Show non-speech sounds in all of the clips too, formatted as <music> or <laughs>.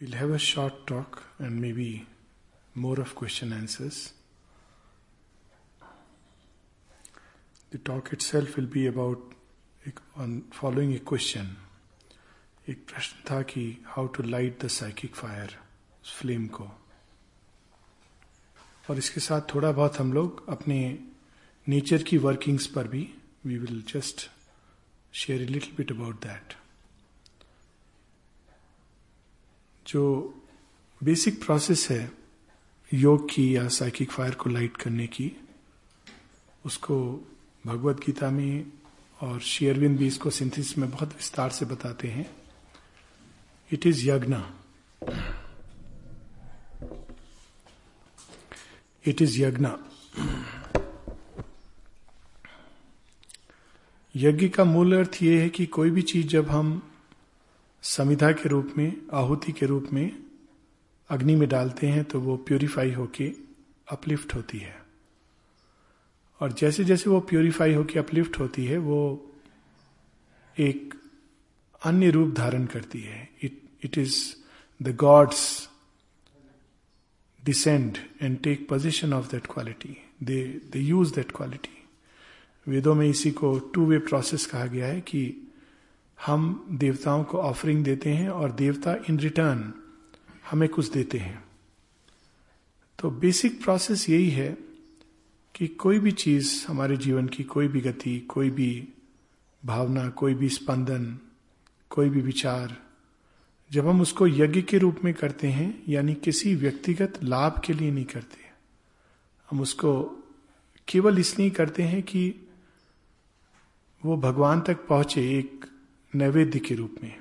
We'll have a short talk and maybe more of question answers. The talk itself will be about on following a question. एक प्रश्न था कि how to light the psychic fire उस flame को और इसके साथ थोड़ा बहुत हम लोग अपने नेचर की वर्किंग्स पर भी we will just share little bit about that जो बेसिक प्रोसेस है, योग की या साइकिक फायर को लाइट करने की, उसको भगवत गीता में और शेयरविंद भी इसको सिंथिस में बहुत विस्तार से बताते हैं। It is yajna it is yajna यज्ञ का मूल अर्थ यह है कि कोई भी चीज़ जब हम समिधा के रूप में, आहुति के रूप में अग्नि में डालते हैं तो वो प्योरीफाई होके अपलिफ्ट होती है। और जैसे जैसे वो प्योरीफाई होके अपलिफ्ट होती है, वो एक अन्य रूप धारण करती है। It it is the gods descend and take position of that quality they they use that quality वेदों में इसी को टू वे प्रोसेस कहा गया है कि हम देवताओं को ऑफरिंग देते हैं और देवता इन रिटर्न हमें कुछ देते हैं। तो बेसिक प्रोसेस यही है कि कोई भी चीज़ हमारे जीवन की, कोई भी गति, कोई भी भावना, कोई भी स्पंदन, कोई भी विचार, जब हम उसको यज्ञ के रूप में करते हैं, यानी किसी व्यक्तिगत लाभ के लिए नहीं करते, हम उसको केवल इसलिए करते हैं कि वो भगवान तक पहुँचे, एक नैवेद्य के रूप में।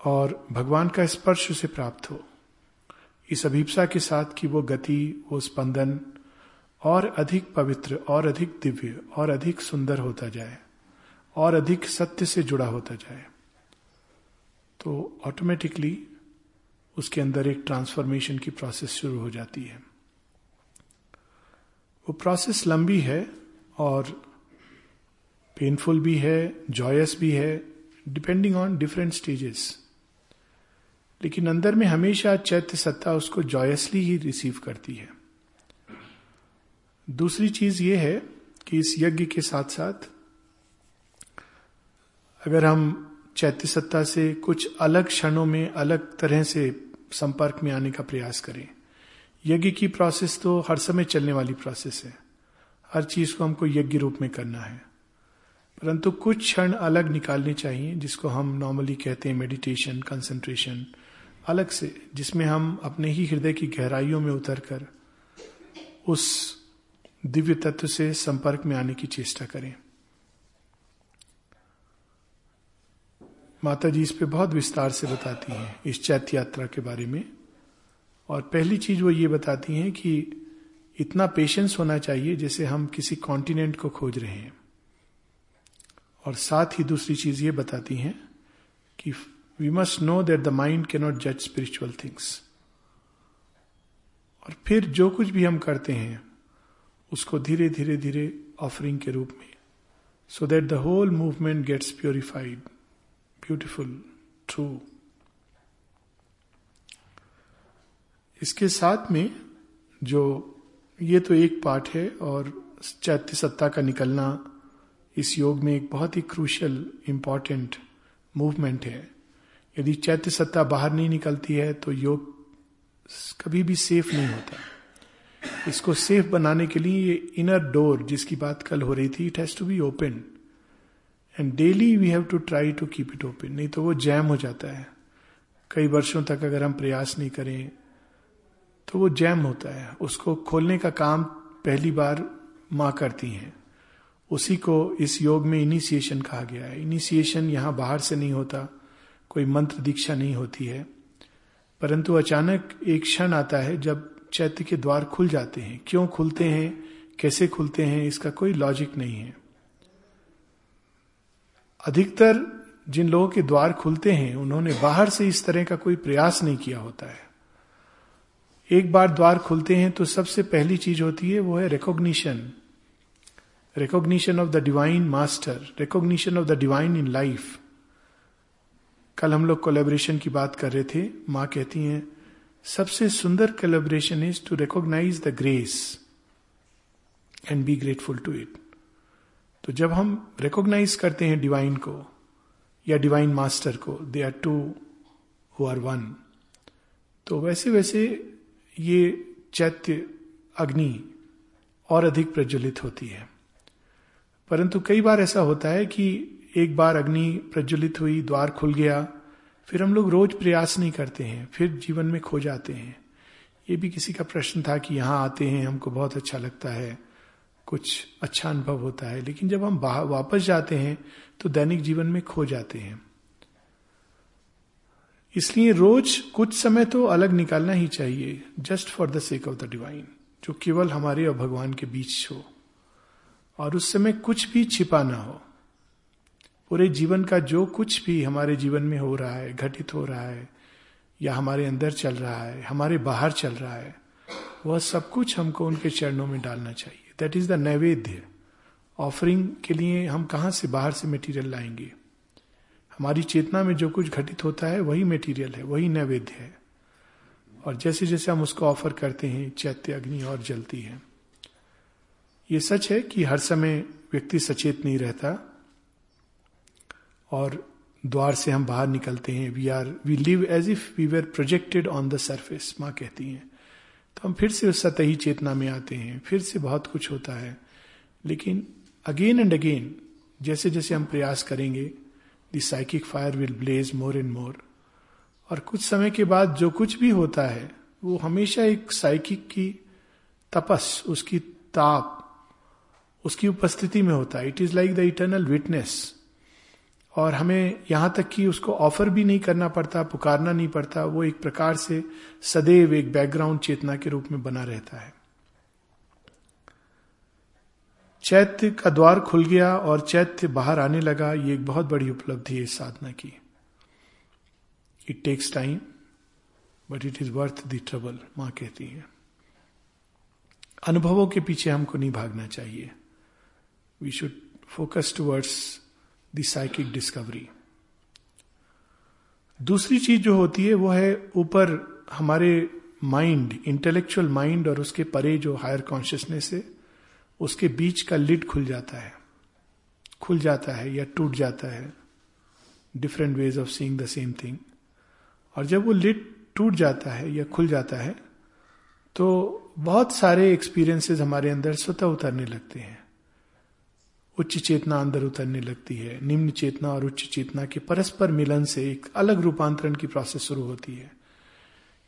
और भगवान का स्पर्श उसे प्राप्त हो। इस अभिप्सा के साथ कि वो गति, वो स्पंदन और अधिक पवित्र, और अधिक दिव्य, और अधिक सुंदर होता जाए, और अधिक सत्य से जुड़ा होता जाए तो ऑटोमेटिकली उसके अंदर एक ट्रांसफॉर्मेशन की प्रोसेस शुरू हो जाती है। वो प्रोसेस लंबी है और पेनफुल भी है जॉयस भी है डिपेंडिंग ऑन डिफरेंट स्टेजेस लेकिन अंदर में हमेशा चैत्य सत्ता उसको जॉयसली ही रिसीव करती है। दूसरी चीज़ ये है कि इस यज्ञ के साथ साथ अगर हम चैत्य सत्ता से कुछ अलग क्षणों में, अलग तरह से संपर्क में आने का प्रयास करें। यज्ञ की प्रोसेस तो हर समय चलने वाली प्रोसेस है। हर चीज़ को हमको यज्ञ रूप में करना है। परंतु कुछ क्षण अलग निकालने चाहिए, जिसको हम नॉर्मली कहते हैं मेडिटेशन कंसंट्रेशन अलग से, जिसमें हम अपने ही हृदय की गहराइयों में उतरकर उस दिव्य तत्व से संपर्क में आने की चेष्टा करें। माता जी इस पे बहुत विस्तार से बताती हैं इस चैत्य यात्रा के बारे में। और पहली चीज़ वो ये बताती हैं कि इतना पेशेंस होना चाहिए जैसे हम किसी कॉन्टिनेंट को खोज रहे हैं। और साथ ही दूसरी चीज़ ये बताती हैं कि we must know that the mind can not जज स्पिरिचुअल थिंग्स और फिर जो कुछ भी हम करते हैं, उसको धीरे धीरे धीरे ऑफरिंग के रूप में so that the whole movement gets purified beautiful true इसके साथ में जो ये तो एक पार्ट है और चैत्य सत्ता का निकलना इस योग में एक बहुत ही क्रूशियल इंपॉर्टेंट मूवमेंट है। यदि चैत्य सत्ता बाहर नहीं निकलती है तो योग कभी भी सेफ़ नहीं होता। इसको सेफ़ बनाने के लिए ये इनर डोर जिसकी बात कल हो रही थी it has to be open and daily we have to try to keep it open नहीं तो वो जैम हो जाता है। कई वर्षों तक अगर हम प्रयास नहीं करें तो वो जैम होता है। उसको खोलने का काम पहली बार माँ करती हैं। उसी को इस योग में इनिशिएशन कहा गया है। इनिशिएशन यहाँ बाहर से नहीं होता, कोई मंत्र दीक्षा नहीं होती है। परंतु अचानक एक क्षण आता है जब चैत्य के द्वार खुल जाते हैं। क्यों खुलते हैं? कैसे खुलते हैं? इसका कोई लॉजिक नहीं है। अधिकतर जिन लोगों के द्वार खुलते हैं, उन्होंने बाहर से इस तरह का कोई प्रयास नहीं किया होता है। एक बार द्वार खुलते हैं तो सबसे पहली चीज़ होती है, वो है recognition recognition of the divine master recognition of the divine in life कल हम लोग कोलेबोरेशन की बात कर रहे थे। माँ कहती हैं, सबसे सुंदर collaboration is to recognise the grace and be grateful to it तो जब हम रिकॉग्नाइज करते हैं डिवाइन को, या डिवाइन मास्टर को they are two who are one तो वैसे वैसे ये चैत्य अग्नि और अधिक प्रज्वलित होती है। परंतु कई बार ऐसा होता है कि एक बार अग्नि प्रज्वलित हुई, द्वार खुल गया, फिर हम लोग रोज प्रयास नहीं करते हैं, फिर जीवन में खो जाते हैं। ये भी किसी का प्रश्न था कि यहाँ आते हैं, हमको बहुत अच्छा लगता है, कुछ अच्छा अनुभव होता है, लेकिन जब हम वापस जाते हैं तो दैनिक जीवन में खो जाते हैं। इसलिए रोज कुछ समय तो अलग निकालना ही चाहिए just for the sake of the divine जो केवल हमारे और भगवान के बीच हो। और उस समय कुछ भी छिपा ना हो। पूरे जीवन का जो कुछ भी हमारे जीवन में हो रहा है, घटित हो रहा है, या हमारे अंदर चल रहा है, हमारे बाहर चल रहा है, वह सब कुछ हमको उनके चरणों में डालना चाहिए। That is the naivedya. Offering के लिए हम कहाँ से बाहर से मटेरियल लाएँगे? हमारी चेतना में जो कुछ घटित होता है, वही मटेरियल है, वही नैवेद्य है। और जैसे जैसे हम उसको ऑफ़र करते हैं, चैत्य, अग्नि और जलती है। ये सच है कि हर समय व्यक्ति सचेत नहीं रहता और द्वार से हम बाहर निकलते हैं। We are we live as if we were projected on the surface माँ कहती हैं। तो हम फिर से उस सतही चेतना में आते हैं। फिर से बहुत कुछ होता है। लेकिन अगेन एंड अगेन जैसे जैसे हम प्रयास करेंगे the psychic fire will blaze more and more और कुछ समय के बाद जो कुछ भी होता है, वो हमेशा एक साइकिक की तपस, उसकी ताप उसकी उपस्थिति में होता है। It is like the eternal witness और हमें यहाँ तक कि उसको ऑफ़र भी नहीं करना पड़ता, पुकारना नहीं पड़ता। वो एक प्रकार से सदैव एक बैकग्राउंड चेतना के रूप में बना रहता है। चैत्य का द्वार खुल गया और चैत्य बाहर आने लगा। ये एक बहुत बड़ी उपलब्धि है इस साधना की। It takes time but it is worth the trouble माँ कहती है। अनुभवों के पीछे हमको नहीं भागना चाहिए। We should focus towards the psychic discovery दूसरी चीज़ जो होती है, वो है ऊपर हमारे माइंड इंटेलेक्चुअल माइंड और उसके परे जो हायर कॉन्शियसनेस है, उसके बीच का लिड खुल जाता है। खुल जाता है या टूट जाता है। Different ways of seeing the same thing और जब वो लिड टूट जाता है या खुल जाता है तो बहुत सारे एक्सपीरियंसेस हमारे अंदर स्वतः उतरने लगते हैं। उच्च चेतना अंदर उतरने लगती है। निम्न चेतना और उच्च चेतना के परस्पर मिलन से एक अलग रूपांतरण की प्रोसेस शुरू होती है।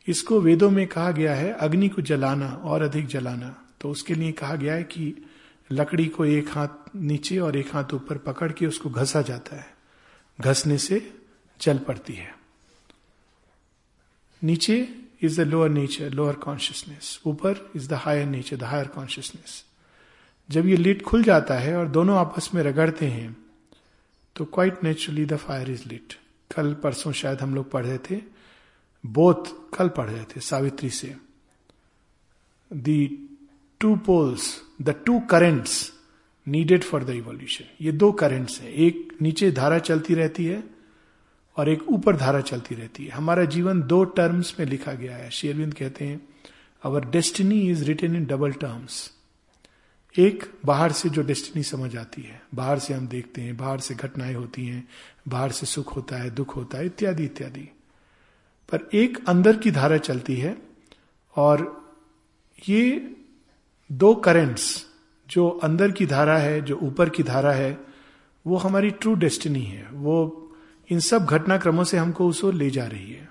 इसको वेदों में कहा गया है, अग्नि को जलाना और अधिक जलाना। तो उसके लिए कहा गया है कि लकड़ी को एक हाथ नीचे और एक हाथ ऊपर पकड़ के उसको घसा जाता है। घसने से जल पड़ती है। नीचे is the lower nature lower consciousness ऊपर is the higher nature the higher consciousness जब ये लिट खुल जाता है और दोनों आपस में रगड़ते हैं तो quite naturally the fire is lit कल परसों शायद हम लोग पढ़ रहे थे बोथ कल पढ़ रहे थे सावित्री से। The two poles the two currents needed for the evolution ये दो करेंट्स हैं, एक नीचे धारा चलती रहती है और एक ऊपर धारा चलती रहती है। हमारा जीवन दो टर्म्स में लिखा गया है शेरविंद कहते हैं our destiny is written in double terms एक बाहर से जो डेस्टिनी समझ आती है, बाहर से हम देखते हैं, बाहर से घटनाएँ होती हैं, बाहर से सुख होता है, दुख होता है, इत्यादि इत्यादि। पर एक अंदर की धारा चलती है और ये दो करेंट्स जो अंदर की धारा है, जो ऊपर की धारा है, वो हमारी ट्रू डेस्टिनी है। वो इन सब घटनाक्रमों से हमको उस ओर ले जा रही है।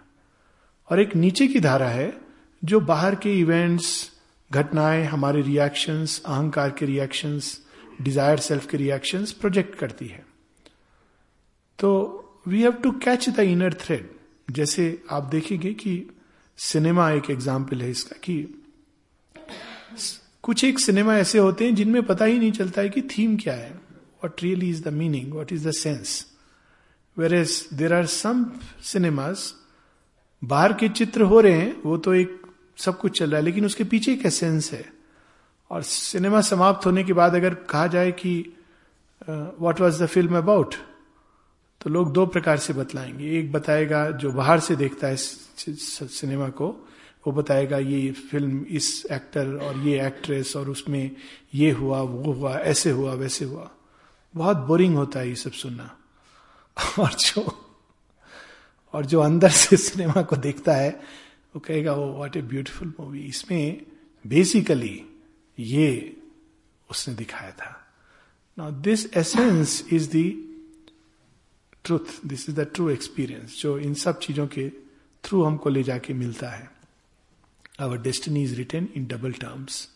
और एक नीचे की धारा है जो बाहर के इवेंट्स घटनाएँ, हमारे रिएक्शंस अहंकार के रिएक्शंस डिज़ायर सेल्फ के रिएक्शंस प्रोजेक्ट करती है। तो we have to catch the inner thread जैसे आप देखेंगे कि सिनेमा एक एग्ज़ाम्पल है इसका कि कुछ एक सिनेमा ऐसे होते हैं जिनमें पता ही नहीं चलता है कि थीम क्या है। What really is the meaning what is the sense whereas there are some cinemas बाहर के चित्र हो रहे हैं, वो तो एक सब कुछ चल रहा है, लेकिन उसके पीछे एक एसेंस है। और सिनेमा समाप्त होने के बाद अगर कहा जाए कि what was the film about तो लोग दो प्रकार से बतलाएँगे। एक बताएगा जो बाहर से देखता है सिनेमा को, वो बताएगा ये फ़िल्म इस एक्टर और ये एक्ट्रेस और उसमें ये हुआ, वो हुआ, ऐसे हुआ, वैसे हुआ। बहुत बोरिंग होता है ये सब सुनना। <laughs> और जो और जो अंदर से सिनेमा को देखता है वो कहेगा वो व्हाट ए ब्यूटीफुल मूवी इसमें बेसिकली ये उसने दिखाया था। Now this essence is the truth this is the true experience जो इन सब चीज़ों के थ्रू हमको ले जाके मिलता है। Our destiny is written in double terms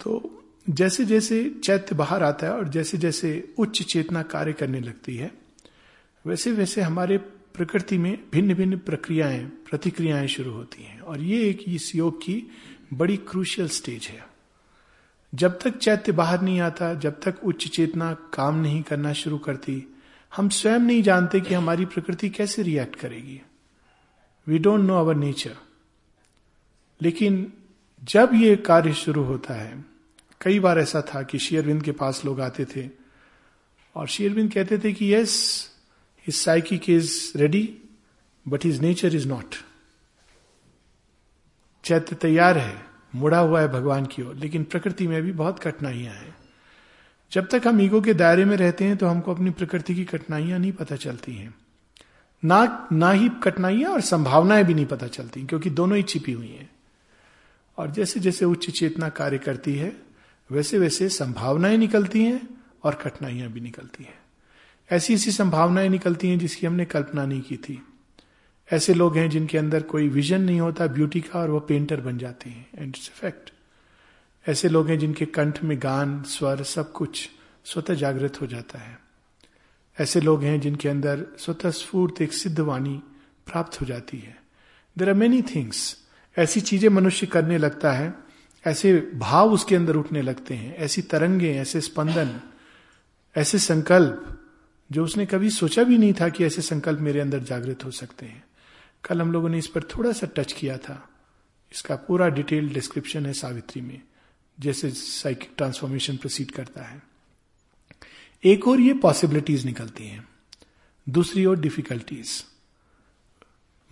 तो जैसे जैसे चैत्य बाहर आता है और जैसे जैसे उच्च चेतना कार्य करने लगती है वैसे वैसे हमारे प्रकृति में भिन्न भिन्न प्रक्रियाएँ, प्रतिक्रियाएँ शुरू होती हैं। और ये एक इस योग की बड़ी क्रूशियल स्टेज है। जब तक चैत्य बाहर नहीं आता, जब तक उच्च चेतना काम नहीं करना शुरू करती, हम स्वयं नहीं जानते कि हमारी प्रकृति कैसे रिएक्ट करेगी। We don't know our nature लेकिन जब ये कार्य शुरू होता है, कई बार ऐसा था कि शेयरविंद के पास लोग आते थे, और शेयरविंद कहते थे कि yes his psychic is ready but his nature is not चैत्य तैयार है, मुड़ा हुआ है भगवान की ओर, लेकिन प्रकृति में भी बहुत कठिनाइयाँ हैं। जब तक हम ईगो के दायरे में रहते हैं तो हमको अपनी प्रकृति की कठिनाइयाँ नहीं पता चलती हैं। ना ना ही कठिनाइयाँ और संभावनाएँ भी नहीं पता चलती, क्योंकि दोनों ही छिपी हुई हैं। और जैसे जैसे उच्च चेतना कार्य करती है, वैसे वैसे संभावनाएँ निकलती हैं और कठिनाइयाँ भी निकलती हैं। ऐसी ऐसी संभावनाएँ निकलती हैं जिसकी हमने कल्पना नहीं की थी। ऐसे लोग हैं जिनके अंदर कोई विजन नहीं होता ब्यूटी का, और वो पेंटर बन जाते हैं एंड इट्स इफ़ेक्ट ऐसे लोग हैं जिनके कंठ में गान, स्वर, सब कुछ स्वतः जागृत हो जाता है। ऐसे लोग हैं जिनके अंदर स्वतः स्फूर्त, एक सिद्ध वाणी प्राप्त हो जाती है। देर आर मेनी थिंग्स ऐसी चीज़ें मनुष्य करने लगता है, ऐसे भाव उसके अंदर उठने लगते हैं, ऐसी तरंगे, ऐसे स्पंदन, ऐसे संकल्प जो उसने कभी सोचा भी नहीं था कि ऐसे संकल्प मेरे अंदर जागृत हो सकते हैं। कल हम लोगों ने इस पर थोड़ा सा टच किया था। इसका पूरा डिटेल डिस्क्रिप्शन है सावित्री में, जैसे साइकिक ट्रांसफॉर्मेशन प्रोसीड करता है। एक और ये पॉसिबिलिटीज निकलती हैं। दूसरी ओर डिफिकल्टीज।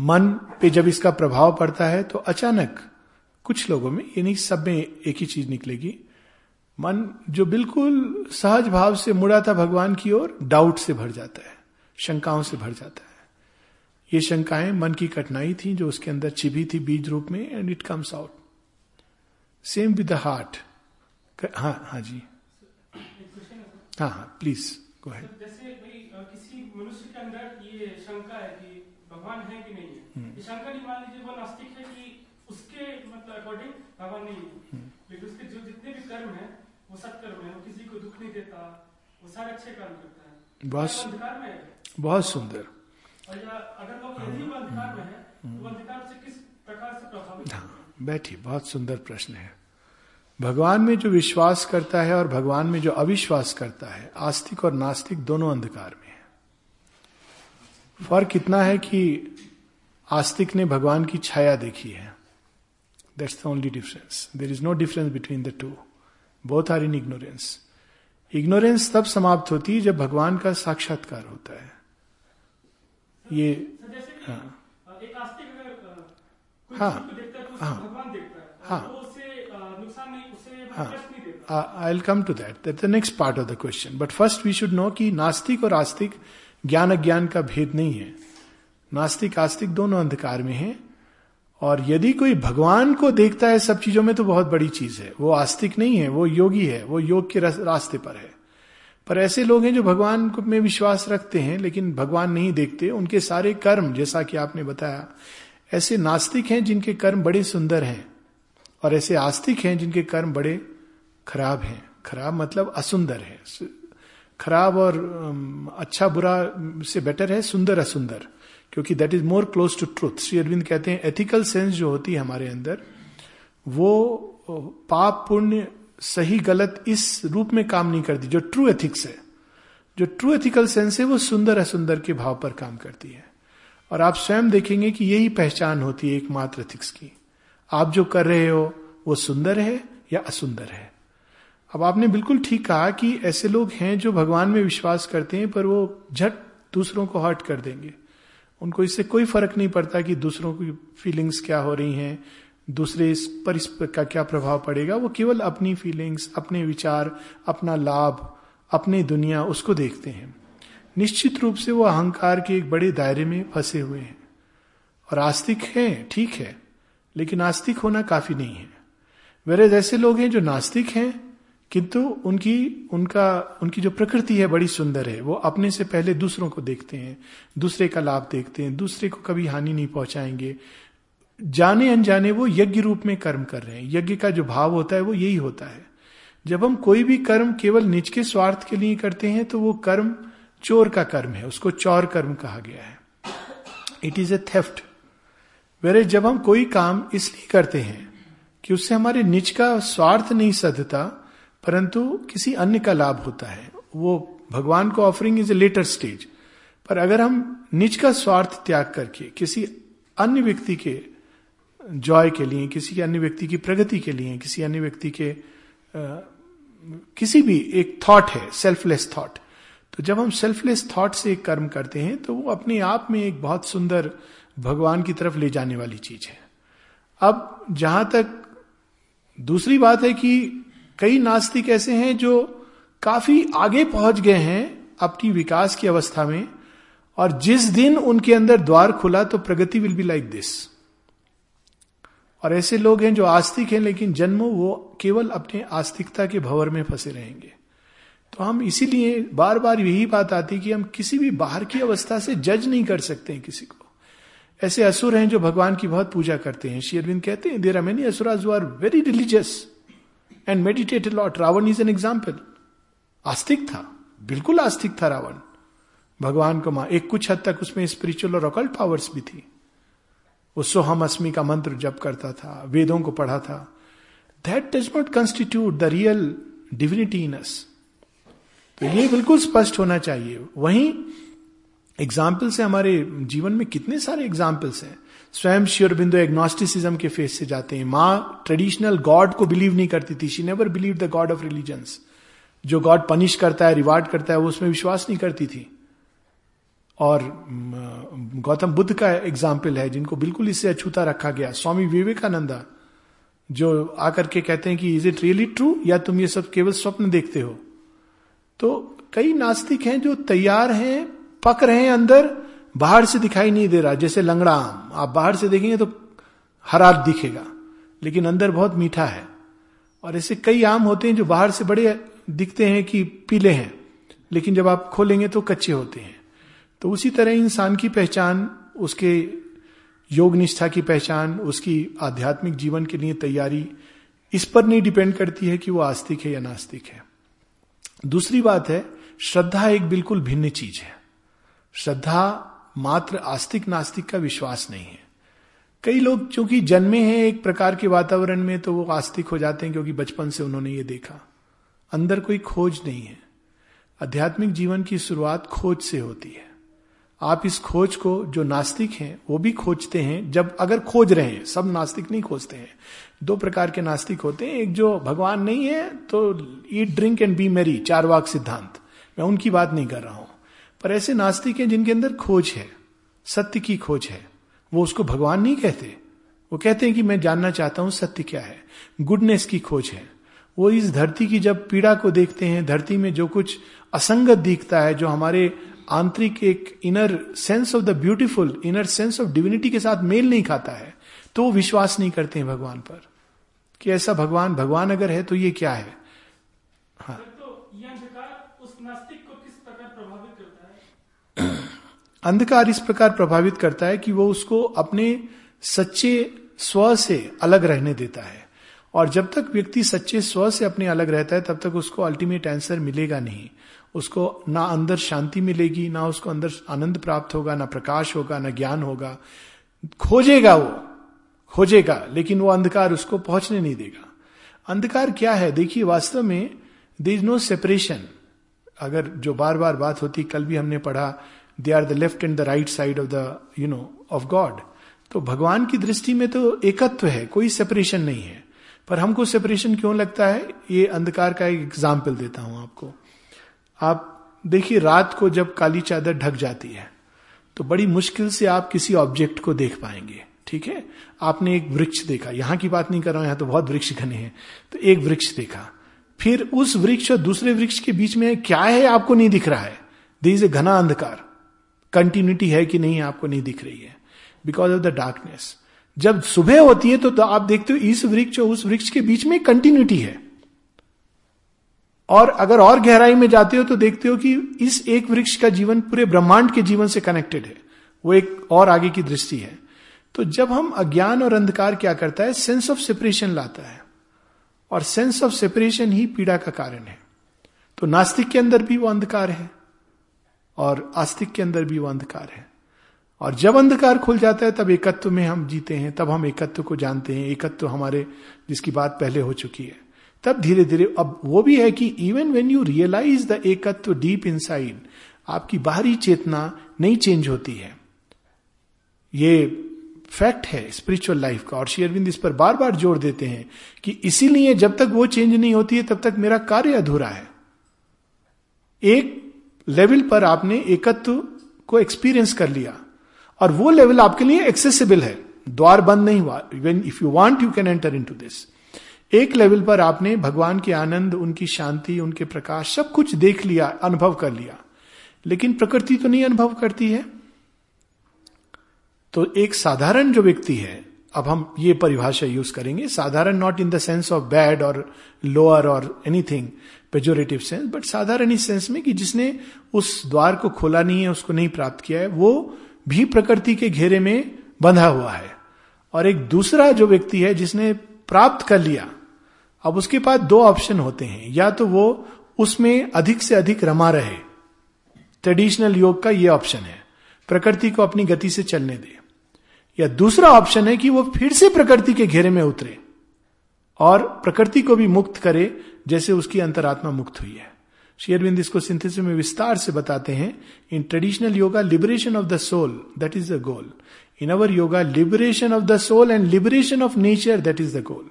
मन पे जब इसका प्रभाव पड़ता है तो अचानक कुछ लोगों में ये नहीं सब में एक ही चीज़ निकलेगी मन जो बिल्कुल सहज भाव से मुड़ा था भगवान की ओर डाउट से भर जाता है शंकाओं से भर जाता है। ये शंकाएँ मन की कठिनाई थी जो उसके अंदर छिपी थी बीज रूप में and it comes out same with the heart हाँ हाँ जी। हाँ हाँ प्लीज़ गो है मनुष्य के अंदर ये शंका है कि भगवान है कि नहीं है? हम्म। ये शंका नहीं मान लीजिए वो नास्तिक है कि उसके मतलब अकॉर्डिंग भगवान नहीं है। हम्म। लेकिन उसके जो जितने भी कर्म है वो सत्कर्म है वो किसी को दुख नहीं देता वो सारे अच्छे कर्म करता है। बहुत सुंदर। और अगर लोग यदि अंधकार में है तो अंधकार से किस प्रकार से प्रभावित हाँ? बैठी बहुत सुंदर प्रश्न है। भगवान में जो विश्वास करता है और भगवान में जो अविश्वास करता है आस्तिक और नास्तिक दोनों अंधकार में है। फ़र्क इतना है कि आस्तिक ने भगवान की छाया देखी है। That's the only difference there is no difference between the two both are in ignorance ignorance तब समाप्त होती है जब भगवान का साक्षात्कार होता है। ये हाँ। हाँ हाँ हाँ। I come to that that the next part of the question but first we should know कि नास्तिक और आस्तिक ज्ञान अज्ञान का भेद नहीं है। नास्तिक आस्तिक दोनों अंधकार में हैं। और यदि कोई भगवान को देखता है सब चीज़ों में तो बहुत बड़ी चीज़ है। वो आस्तिक नहीं है, वो योगी है, वो योग के रास्ते पर है। पर ऐसे लोग हैं जो भगवान में विश्वास रखते हैं, लेकिन भगवान नहीं देखते। उनके सारे कर्म, जैसा कि आपने बताया, ऐसे नास्तिक हैं जिनके कर्म बड़े सुंदर हैं, और ऐसे आस्तिक हैं जिनके कर्म बड़े खराब हैं। खराब मतलब असुंदर है। खराब और अच्छा बुरा से बेटर है, सुंदर असुंदर। क्योंकि that is more close to truth Sri Aurobindo कहते हैं एथिकल सेंस जो होती है हमारे अंदर, वो पाप पुण्य सही गलत इस रूप में काम नहीं करती, जो ट्रू एथिक्स है। जो ट्रू एथिकल सेंस है, वो सुंदर असुंदर के भाव पर काम करती है। और आप स्वयं देखेंगे कि यही पहचान होती है एकमात्र एथिक्स की। आप जो कर रहे हो, वो सुंदर है या असुंदर है? अब आपने बिल्कुल ठीक कहा कि ऐसे लोग हैं जो भगवान में विश्वास करते हैं, पर वो झट दूसरों को हर्ट कर देंगे। उनको इससे कोई फ़र्क नहीं पड़ता कि दूसरों की फीलिंग्स क्या हो रही हैं, दूसरे इस पर इस पर का क्या प्रभाव पड़ेगा। वो केवल अपनी फीलिंग्स अपने विचार, अपना लाभ, अपनी दुनिया उसको देखते हैं। निश्चित रूप से वो अहंकार के एक बड़े दायरे में फंसे हुए हैं। और आस्तिक है, ठीक है, लेकिन आस्तिक होना काफ़ी नहीं है। वेरे ऐसे लोग हैं जो नास्तिक हैं किंतु उनकी, उनका, उनकी जो प्रकृति है बड़ी सुंदर है, वो अपने से पहले दूसरों को देखते हैं, दूसरे का लाभ देखते हैं, दूसरे को कभी हानि नहीं पहुंचाएँगे। जाने अनजाने वो यज्ञ रूप में कर्म कर रहे हैं। यज्ञ का जो भाव होता है वो यही होता है। जब हम कोई भी कर्म केवल निज के स्वार्थ के लिए करते हैं तो वो कर्म चोर का कर्म है, उसको चौर कर्म कहा गया है। It is a theft where जब हम कोई काम इसलिए करते हैं कि उससे हमारे निज का स्वार्थ नहीं सधता परंतु किसी अन्य का लाभ होता है। वो भगवान को offering is a later stage पर अगर हम निज का स्वार्थ त्याग करके किसी अन्य व्यक्ति के जॉय के लिए किसी अन्य व्यक्ति की प्रगति के लिए किसी अन्य व्यक्ति के आ, किसी भी एक थॉट है सेल्फलेस थॉट तो जब हम सेल्फलेस थॉट से एक कर्म करते हैं तो वो अपने आप में एक बहुत सुंदर भगवान की तरफ़ ले जाने वाली चीज़ है। अब जहाँ तक दूसरी बात है कि कई नास्तिक ऐसे हैं जो काफ़ी आगे पहुँच गए हैं अपनी विकास की अवस्था में, और जिस दिन उनके अंदर द्वार खुला तो pragati will be like this और ऐसे लोग हैं जो आस्तिक हैं, लेकिन जन्मों वो केवल अपने आस्तिकता के भवर में फंसे रहेंगे। तो हम इसीलिए बार बार यही बात आती कि हम किसी भी बाहर की अवस्था से जज नहीं कर सकते हैं किसी को। ऐसे असुर हैं जो भगवान की बहुत पूजा करते हैं। शेरविंद कहते हैं there many asuras are very religious and meditated lot Ravan is an example आस्तिक था बिल्कुल आस्तिक था रावण भगवान को माँ एक कुछ हद तक उसमें स्पिरिचुअल और अकल्ट पावर्स भी थी वो सोहम अस्मी का मंत्र जप करता था वेदों को पढ़ा था that does not constitute the real divinity in us तो ये बिल्कुल स्पष्ट होना चाहिए। वहीं एग्ज़ाम्पल से हमारे जीवन में कितने सारे एग्जाम्पल्स हैं। स्वयं श्योरबिंदु एग्नोस्टिसिज्म के फेस से जाते हैं। माँ ट्रेडिशनल गॉड को बिलीव नहीं करती थी। She never believe the god of religions जो गॉड पनिश करता है रिवार्ड करता है, वो उसमें विश्वास नहीं करती थी। और गौतम बुद्ध का एग्ज़ाम्पल है, जिनको बिल्कुल इससे अछूता रखा गया। स्वामी विवेकानंदा, जो आकर के कहते हैं कि इज़ इट रियली ट्रू या तुम ये सब केवल स्वप्न देखते हो? तो कई नास्तिक हैं जो तैयार हैं, पक रहे हैं अंदर बाहर से दिखाई नहीं दे रहा, जैसे लंगड़ा आम आप बाहर से देखेंगे तो हरा दिखेगा, लेकिन अंदर बहुत मीठा है। और ऐसे कई आम होते हैं जो बाहर से बड़े दिखते हैं कि पीले हैं, लेकिन जब आप खोलेंगे तो कच्चे होते हैं। तो उसी तरह इंसान की पहचान, उसके योग निष्ठा की पहचान, उसकी आध्यात्मिक जीवन के लिए तैयारी, इस पर नहीं डिपेंड करती है कि वो आस्तिक है या नास्तिक है। दूसरी बात है, श्रद्धा एक बिल्कुल भिन्न चीज़ है। श्रद्धा मात्र आस्तिक नास्तिक का विश्वास नहीं है। कई लोग चूँकि जन्मे हैं एक प्रकार के वातावरण में तो वो आस्तिक हो जाते हैं क्योंकि बचपन से उन्होंने ये देखा। अंदर कोई खोज नहीं है। आध्यात्मिक जीवन की शुरुआत खोज से होती है। आप इस खोज को, जो नास्तिक हैं, वो भी खोजते हैं। जब अगर खोज रहे हैं, सब नास्तिक नहीं खोजते हैं। दो प्रकार के नास्तिक होते हैं। एक जो भगवान नहीं है तो ईट ड्रिंक एंड बी मेरी चार वाक सिद्धांत। मैं उनकी बात नहीं कर रहा हूँ। पर ऐसे नास्तिक हैं जिनके अंदर खोज है, सत्य की खोज है। वो उसको भगवान नहीं कहते। वो कहते हैं कि मैं जानना चाहता हूँ सत्य क्या है। गुडनेस की खोज है। वो इस धरती की जब पीड़ा को देखते हैं, धरती में जो कुछ असंगत दिखता है, जो हमारे आंतरिक एक inner sense of the beautiful inner sense of divinity के साथ मेल नहीं खाता है तो वो विश्वास नहीं करते हैं भगवान पर कि ऐसा भगवान भगवान अगर है तो ये क्या है तो ये अंधकार उस नास्तिक को किस प्रकार प्रभावित करता है अंधकार इस प्रकार प्रभावित करता है कि वो उसको अपने सच्चे स्व से अलग रहने देता है। और जब तक व्यक्ति सच्चे स्व से अपने अलग रहता है, तब तक उसको अल्टीमेट आंसर मिलेगा नहीं। उसको ना अंदर शांति मिलेगी, ना उसको अंदर आनंद प्राप्त होगा, ना प्रकाश होगा, ना ज्ञान होगा। खोजेगा वो, खोजेगा, लेकिन वो अंधकार उसको पहुँचने नहीं देगा। अंधकार क्या है? देखिए, वास्तव में दे इज़ नो सेपरेशन अगर जो बार बार बात होती, कल भी हमने पढ़ा they are the left and the right side of the you know of god तो भगवान की दृष्टि में तो एकत्व है, कोई सेपरेशन नहीं है। पर हमको सेपरेशन क्यों लगता है? ये अंधकार का एक एग्ज़ाम्पल देता हूँ आपको। आप देखिए, रात को जब काली चादर ढक जाती है तो बड़ी मुश्किल से आप किसी ऑब्जेक्ट को देख पाएँगे, ठीक है? आपने एक वृक्ष देखा, यहाँ की बात नहीं कर रहा हूँ, यहाँ तो बहुत वृक्ष घने हैं तो एक वृक्ष देखा। फिर उस वृक्ष और दूसरे वृक्ष के बीच में क्या है, आपको नहीं दिख रहा है। दिस ए घना अंधकार। कंटिन्यूटी है कि नहीं आपको नहीं दिख रही है। बिकॉज़ ऑफ़ द डार्कनेस जब सुबह होती है तो, तो आप देखते हो इस वृक्ष और उस वृक्ष के बीच में कंटिन्यूटी है। और अगर और गहराई में जाते हो तो देखते हो कि इस एक वृक्ष का जीवन पूरे ब्रह्मांड के जीवन से कनेक्टेड है। वो एक और आगे की दृष्टि है। तो जब हम अज्ञान और अंधकार क्या करता है? सेंस ऑफ़ सेपरेशन लाता है। और सेंस ऑफ़ सेपरेशन ही पीड़ा का कारण है। तो नास्तिक के अंदर भी वो अंधकार है। और आस्तिक के अंदर भी वो अंधकार है। और जब अंधकार खुल जाता है, तब एकत्व में हम जीते हैं, तब हम एकत्व को जानते हैं। एकत्व हमारे, जिसकी बात पहले हो चुकी है। तब धीरे धीरे अब वो भी है कि even when you realize the एकत्व डीप इनसाइड आपकी बाहरी चेतना नहीं चेंज होती है। ये फैक्ट है स्पिरिचुअल लाइफ का। और शेयरविंद इस पर बार बार ज़ोर देते हैं कि इसीलिए जब तक वो चेंज नहीं होती है, तब तक मेरा कार्य अधूरा है। एक लेवल पर आपने एकत्व को एक्सपीरियंस कर लिया। और वो लेवल आपके लिए एक्सेसिबल है। द्वार बंद नहीं हुआ। Even if you want you can enter into this एक लेवल पर आपने भगवान के आनंद, उनकी शांति, उनके प्रकाश, सब कुछ देख लिया, अनुभव कर लिया। लेकिन प्रकृति तो नहीं अनुभव करती है। तो एक साधारण जो व्यक्ति है, अब हम ये परिभाषा यूज़ करेंगे। साधारण not in the sense of bad और लोअर और एनीथिंग पेजोरेटिव सेंस बट साधारण इस सेंस में कि जिसने उस द्वार को खोला नहीं है उसको नहीं प्राप्त किया है वो भी प्रकृति के घेरे में बंधा हुआ है और एक दूसरा जो व्यक्ति है जिसने प्राप्त कर लिया अब उसके पास दो ऑप्शन होते हैं या तो वो उसमें अधिक से अधिक रमा रहे ट्रेडिशनल योग का ये ऑप्शन है प्रकृति को अपनी गति से चलने दे या दूसरा ऑप्शन है कि वो फिर से प्रकृति के घेरे में उतरे और प्रकृति को भी मुक्त करे जैसे उसकी अंतरात्मा मुक्त हुई है। शेयरविंद इसको सिंथेसिस में विस्तार से बताते हैं। In traditional yoga, liberation of the soul that is the goal in our yoga, liberation of the soul and liberation of nature that is the goal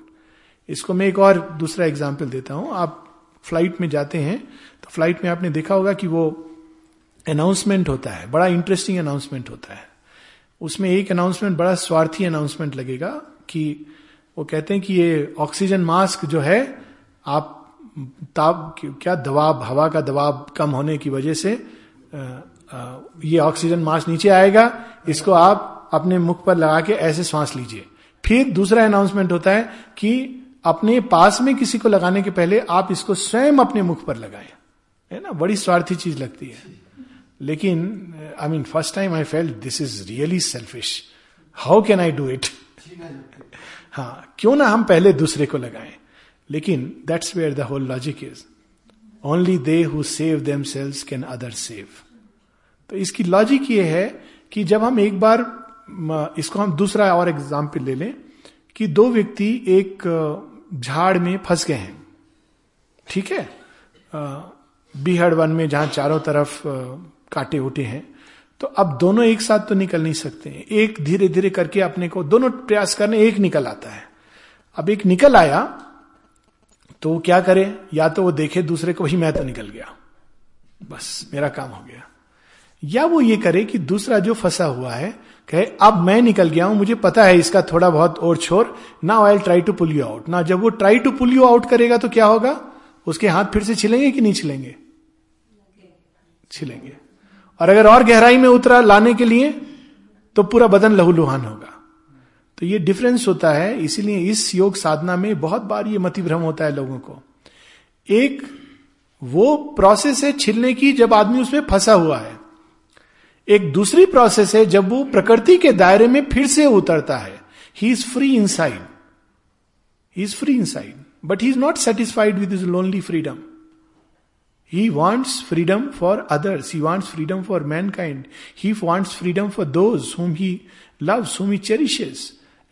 इसको मैं एक और दूसरा एग्ज़ाम्पल देता हूँ। आप फ़्लाइट में जाते हैं तो फ़्लाइट में आपने देखा होगा कि वो अनाउंसमेंट होता है, बड़ा इंटरेस्टिंग अनाउंसमेंट होता है। उसमें एक अनाउंसमेंट बड़ा स्वार्थी अनाउंसमेंट लगेगा कि वो कहते हैं कि ये ऑक्सीजन मास्क जो है, आप ताप क्या दबाव हवा का दबाव कम होने की वजह से ये ऑक्सीजन मास्क नीचे आएगा इसको आप अपने मुख पर लगा के ऐसे सांस लीजिए। फिर दूसरा अनाउंसमेंट होता है कि अपने पास में किसी को लगाने के पहले आप इसको स्वयं अपने मुख पर लगाएँ। है ना? बड़ी स्वार्थी चीज़ लगती है। लेकिन I mean first time I feel this is really selfish how can I do it हाँ क्यों ना हम पहले दूसरे को लगाएँ? लेकिन that's where the whole logic is only they who save themselves can other save तो इसकी लॉजिक ये है कि जब हम एक बार इसको हम दूसरा और एग्ज़ाम्पल ले लें कि दो व्यक्ति एक झाड़ में फंस गए हैं। ठीक है? बीहड़ वन में जहाँ चारों तरफ़ काटे उठे हैं। तो अब दोनों एक साथ तो निकल नहीं सकते एक धीरे धीरे करके अपने को, दोनों प्रयास करने, एक निकल आता है। अब एक निकल आया तो वो क्या करे? या तो वो देखे दूसरे को वही मैं तो निकल गया। बस, मेरा काम हो गया। या वो ये करे कि दूसरा जो फंसा हुआ है, कहे, अब मैं निकल गया हूँ, मुझे पता है इसका थोड़ा बहुत और छोर। ना I try to pull you out ना जब वो try to pull you out करेगा तो क्या होगा? उसके हाथ फिर से छिलेंगे कि नहीं छिलेंगे? छिलेंगे। और अगर और गहराई में उतरा लाने के लिए तो पूरा बदन लहूलुहान होगा। तो ये डिफरेंस होता है इसीलिए इस योग साधना में बहुत बार ये मतिभ्रम होता है लोगों को एक वो प्रोसेस है छिलने की जब आदमी उसमें फंसा हुआ है एक दूसरी प्रोसेस है जब वो प्रकृति के दायरे में फिर से उतरता है he is free inside he is free inside but he is not satisfied with his lonely freedom He wants freedom for others. He wants freedom for mankind. He wants freedom for those whom he loves, whom he cherishes.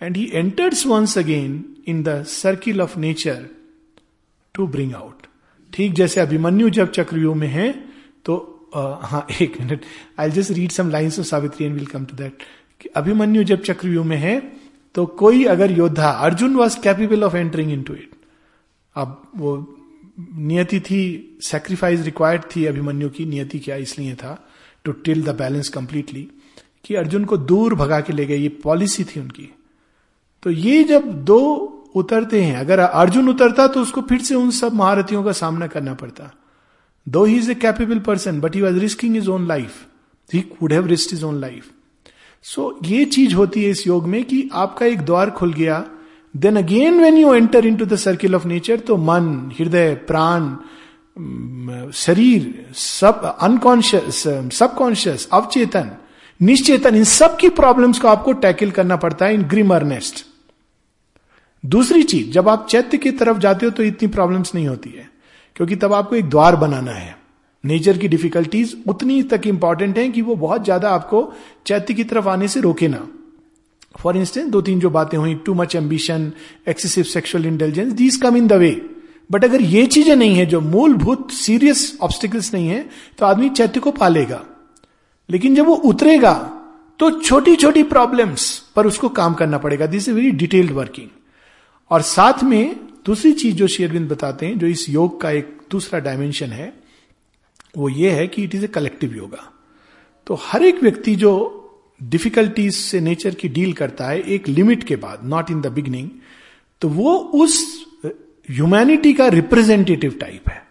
And he enters once again in the circle of nature to bring out. ठीक जैसे अभिमन्यु जब चक्रव्यूह में है तो हाँ <laughs> एक minute I just read some lines of Savitri and will come to that Abhimanyu जब चक्रव्यूह में है तो कोई अगर योद्धा, Arjun was capable of entering into it अब वो नियति थी सेक्रीफाइस रिक्वायर्ड थी अभिमन्यु की, नियति क्या इसलिए था to tilt the balance completely कि अर्जुन को दूर भगा के ले गए, ये पॉलिसी थी उनकी। तो ये जब दो उतरते हैं, अगर अर्जुन उतरता तो उसको फिर से उन सब महारथियों का सामना करना पड़ता। Though he is a capable person but he was risking his own life he would have risk his own life so ये चीज़ होती है इस योग में कि आपका एक द्वार खुल गया। Then again when you enter into the circle of nature तो मन, हृदय, प्राण शरीर, सब अनकॉन्शियस सबकॉन्शियस अवचेतन, निश्चेतन, इन सब की प्रॉब्लम्स को आपको टैकल करना पड़ता है इन ग्रीम अर्नेस्ट दूसरी चीज़, जब आप चैत्य की तरफ़ जाते हो तो इतनी प्रॉब्लम्स नहीं होती है, क्योंकि तब आपको एक द्वार बनाना है। नेचर की डिफिकल्टीज उतनी तक इंपॉर्टेंट है कि वो बहुत ज़्यादा आपको चैत्य की तरफ़ आने से रोके ना। फॉर इंस्टेंस दो तीन जो बातें हुई too much ambition excessive sexual intelligence these come in the way but अगर ये चीज़ें नहीं है, जो मूलभूत सीरियस ऑब्स्टिकल्स नहीं है तो आदमी चैत्य को पालेगा। लेकिन जब वो उतरेगा तो छोटी छोटी प्रॉब्लम्स पर उसको काम करना पड़ेगा। This is very detailed working और साथ में दूसरी चीज़ जो शेरविंद बताते हैं, जो इस योग का एक दूसरा डायमेंशन है, वो ये है कि it is a collective yoga तो हर एक व्यक्ति जो डिफिकल्टीज से नेचर की डील करता है, एक लिमिट के बाद नॉट इन द बिगनिंग तो वो उस ह्यूमैनिटी का रिप्रेजेंटेटिव टाइप है।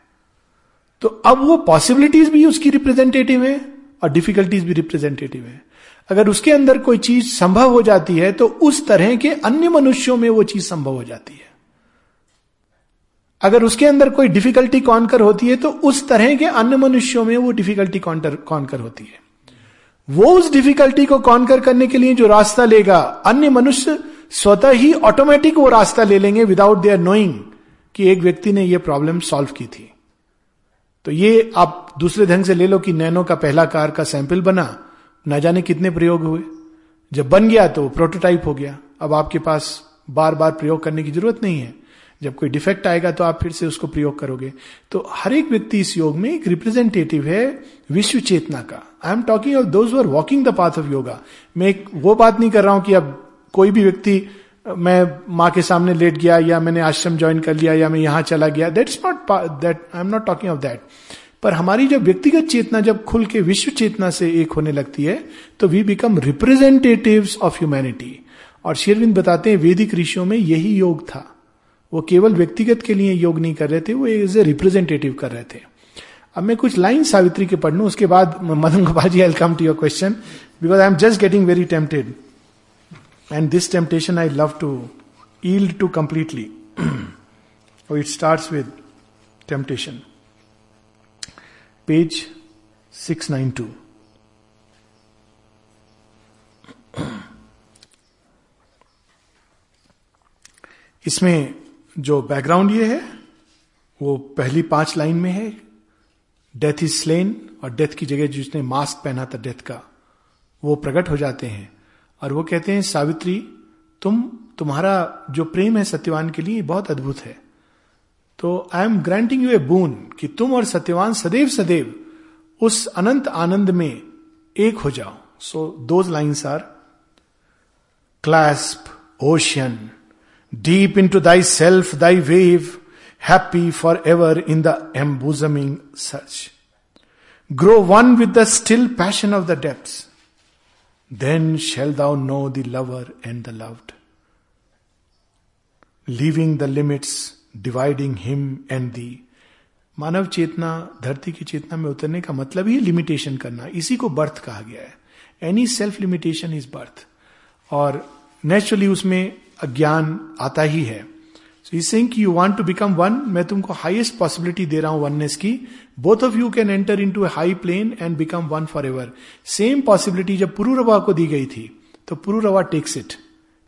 तो अब वो पॉसिबिलिटीज भी उसकी रिप्रेजेंटेटिव है और डिफिकल्टीज भी रिप्रेजेंटेटिव है। अगर उसके अंदर कोई चीज़ संभव हो जाती है तो उस तरह के अन्य मनुष्यों में वो चीज़ संभव हो जाती है। अगर उसके अंदर कोई डिफिकल्टी कॉन्कर होती है तो उस तरह के अन्य मनुष्यों में वो डिफिकल्टी कॉन्कर होती है। वो उस डिफिकल्टी को कॉन्कर करने के लिए जो रास्ता लेगा, अन्य मनुष्य स्वतः ही ऑटोमेटिक वो रास्ता ले लेंगे विदाउट देयर नोइंग कि एक व्यक्ति ने ये प्रॉब्लम सॉल्व की थी। तो ये आप दूसरे ढंग से ले लो कि नैनो का पहला कार का सैंपल बना न जाने कितने प्रयोग हुए। जब बन गया तो प्रोटोटाइप हो गया। अब आपके पास बार बार प्रयोग करने की ज़रूरत नहीं है। जब कोई डिफेक्ट आएगा तो आप फिर से उसको प्रयोग करोगे। तो हर एक व्यक्ति इस योग में एक रिप्रेजेंटेटिव है विश्व चेतना का। I am talking of those are walking the path of yoga मैं एक वो बात नहीं कर रहा हूँ कि अब कोई भी व्यक्ति, मैं माँ के सामने लेट गया या मैंने आश्रम ज्वाइन कर लिया या मैं यहाँ चला गया। That's not that I am not talking of that पर हमारी जब व्यक्तिगत चेतना जब खुल के विश्व चेतना से एक होने लगती है तो we become representative of humanity और शेरविंद बताते हैं, वैदिक ऋषियों में यही योग था। वो केवल व्यक्तिगत के लिए योग नहीं कर रहे थे, वो एज ए रिप्रेजेंटेटिव कर रहे थे। अब मैं कुछ लाइन सावित्री के पढ़ लू, उसके बाद Madan Gopal ji I come to your question because I am just getting very tempted and this temptation I love to yield to completely it start with temptation page six nine two. इसमें जो background ये है, वो पहली पाँच line में है। Death is slain और डेथ की जगह जिसने मास्क पहना था डेथ का, वो प्रकट हो जाते हैं। और वो कहते हैं, सावित्री, तुम, तुम्हारा जो प्रेम है सत्यवान के लिए बहुत अद्भुत है। तो I am granting you a boon कि तुम और सत्यवान सदैव सदैव उस अनंत आनंद में एक हो जाओ। सो दो lines are clasp ocean deep into thyself thy wave happy for ever in the embosoming such grow one with the still passion of the depth then shalt thou know the lover and the loved leaving the limits dividing him and thee मानव चेतना, धरती की चेतना में उतरने का मतलब ही limitation करना। इसी को बर्थ कहा गया है। Any self limitation is birth और नेचुरली उसमें अज्ञान आता ही है। So is saying you want to become one मैं तुमको हाइएस्ट पॉसिबिलिटी दे रहा हूँ वननेस की। Both of you can enter into high plane and become one for ever same possibility जब पुरुरवा को दी गई थी तो Pururava takes it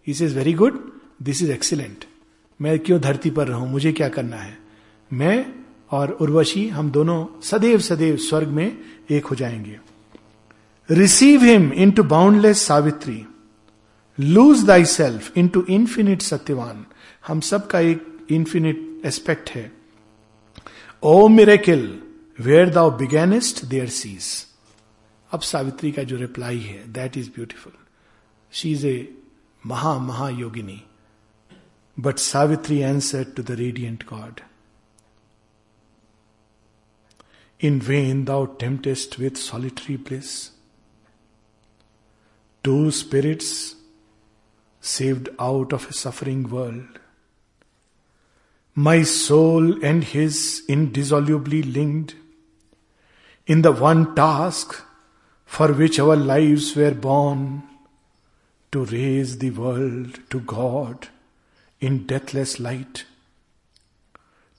is is very good this is excellent मैं क्यों धरती पर रहूँ? मुझे क्या करना है? मैं और उर्वशी हम दोनों सदैव सदैव स्वर्ग में एक हो जाएँगे। Receive him into boundless Savitri. Lose thyself into infinite Satyavan. हम सबका एक इंफिनिट एस्पेक्ट है। O miracle where thou beginnest there ceases अब सावित्री का जो रिप्लाई है that is beautiful she is a महा Yogini. But Savitri answered to the radiant God. In vain thou temptest with solitary bliss. Two spirits saved out of a suffering world. My soul and his indissolubly linked in the one task for which our lives were born to raise the world to God in deathless light.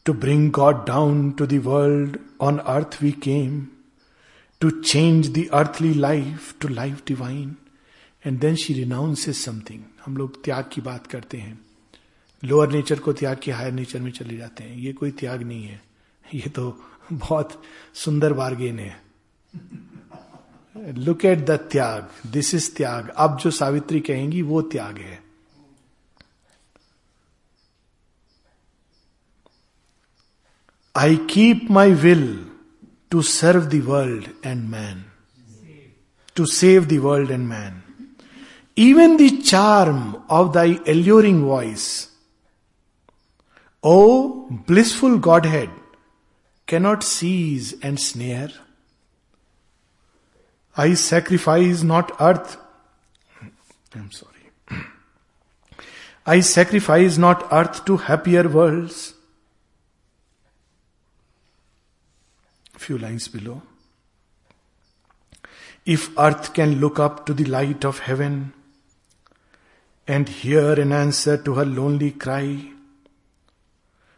To bring God down to the world on earth we came, to change the earthly life to life divine. And then she renounces something हम लोग त्याग की बात करते हैं। Lower nature को त्याग के हायर नेचर में चले जाते हैं। ये कोई त्याग नहीं है। ये तो बहुत सुंदर बार्गेन है। लुक एट द त्याग। दिस इज़ त्याग। अब जो सावित्री कहेंगी वो त्याग है। I keep my will to serve the world and man. To save the world and man. Even the charm of thy alluring voice, O blissful Godhead, cannot seize and snare. I sacrifice not earth. I'm sorry. <clears throat> I sacrifice not earth to happier worlds Few lines below. If earth can look up to the light of heaven, and hear an answer to her lonely cry.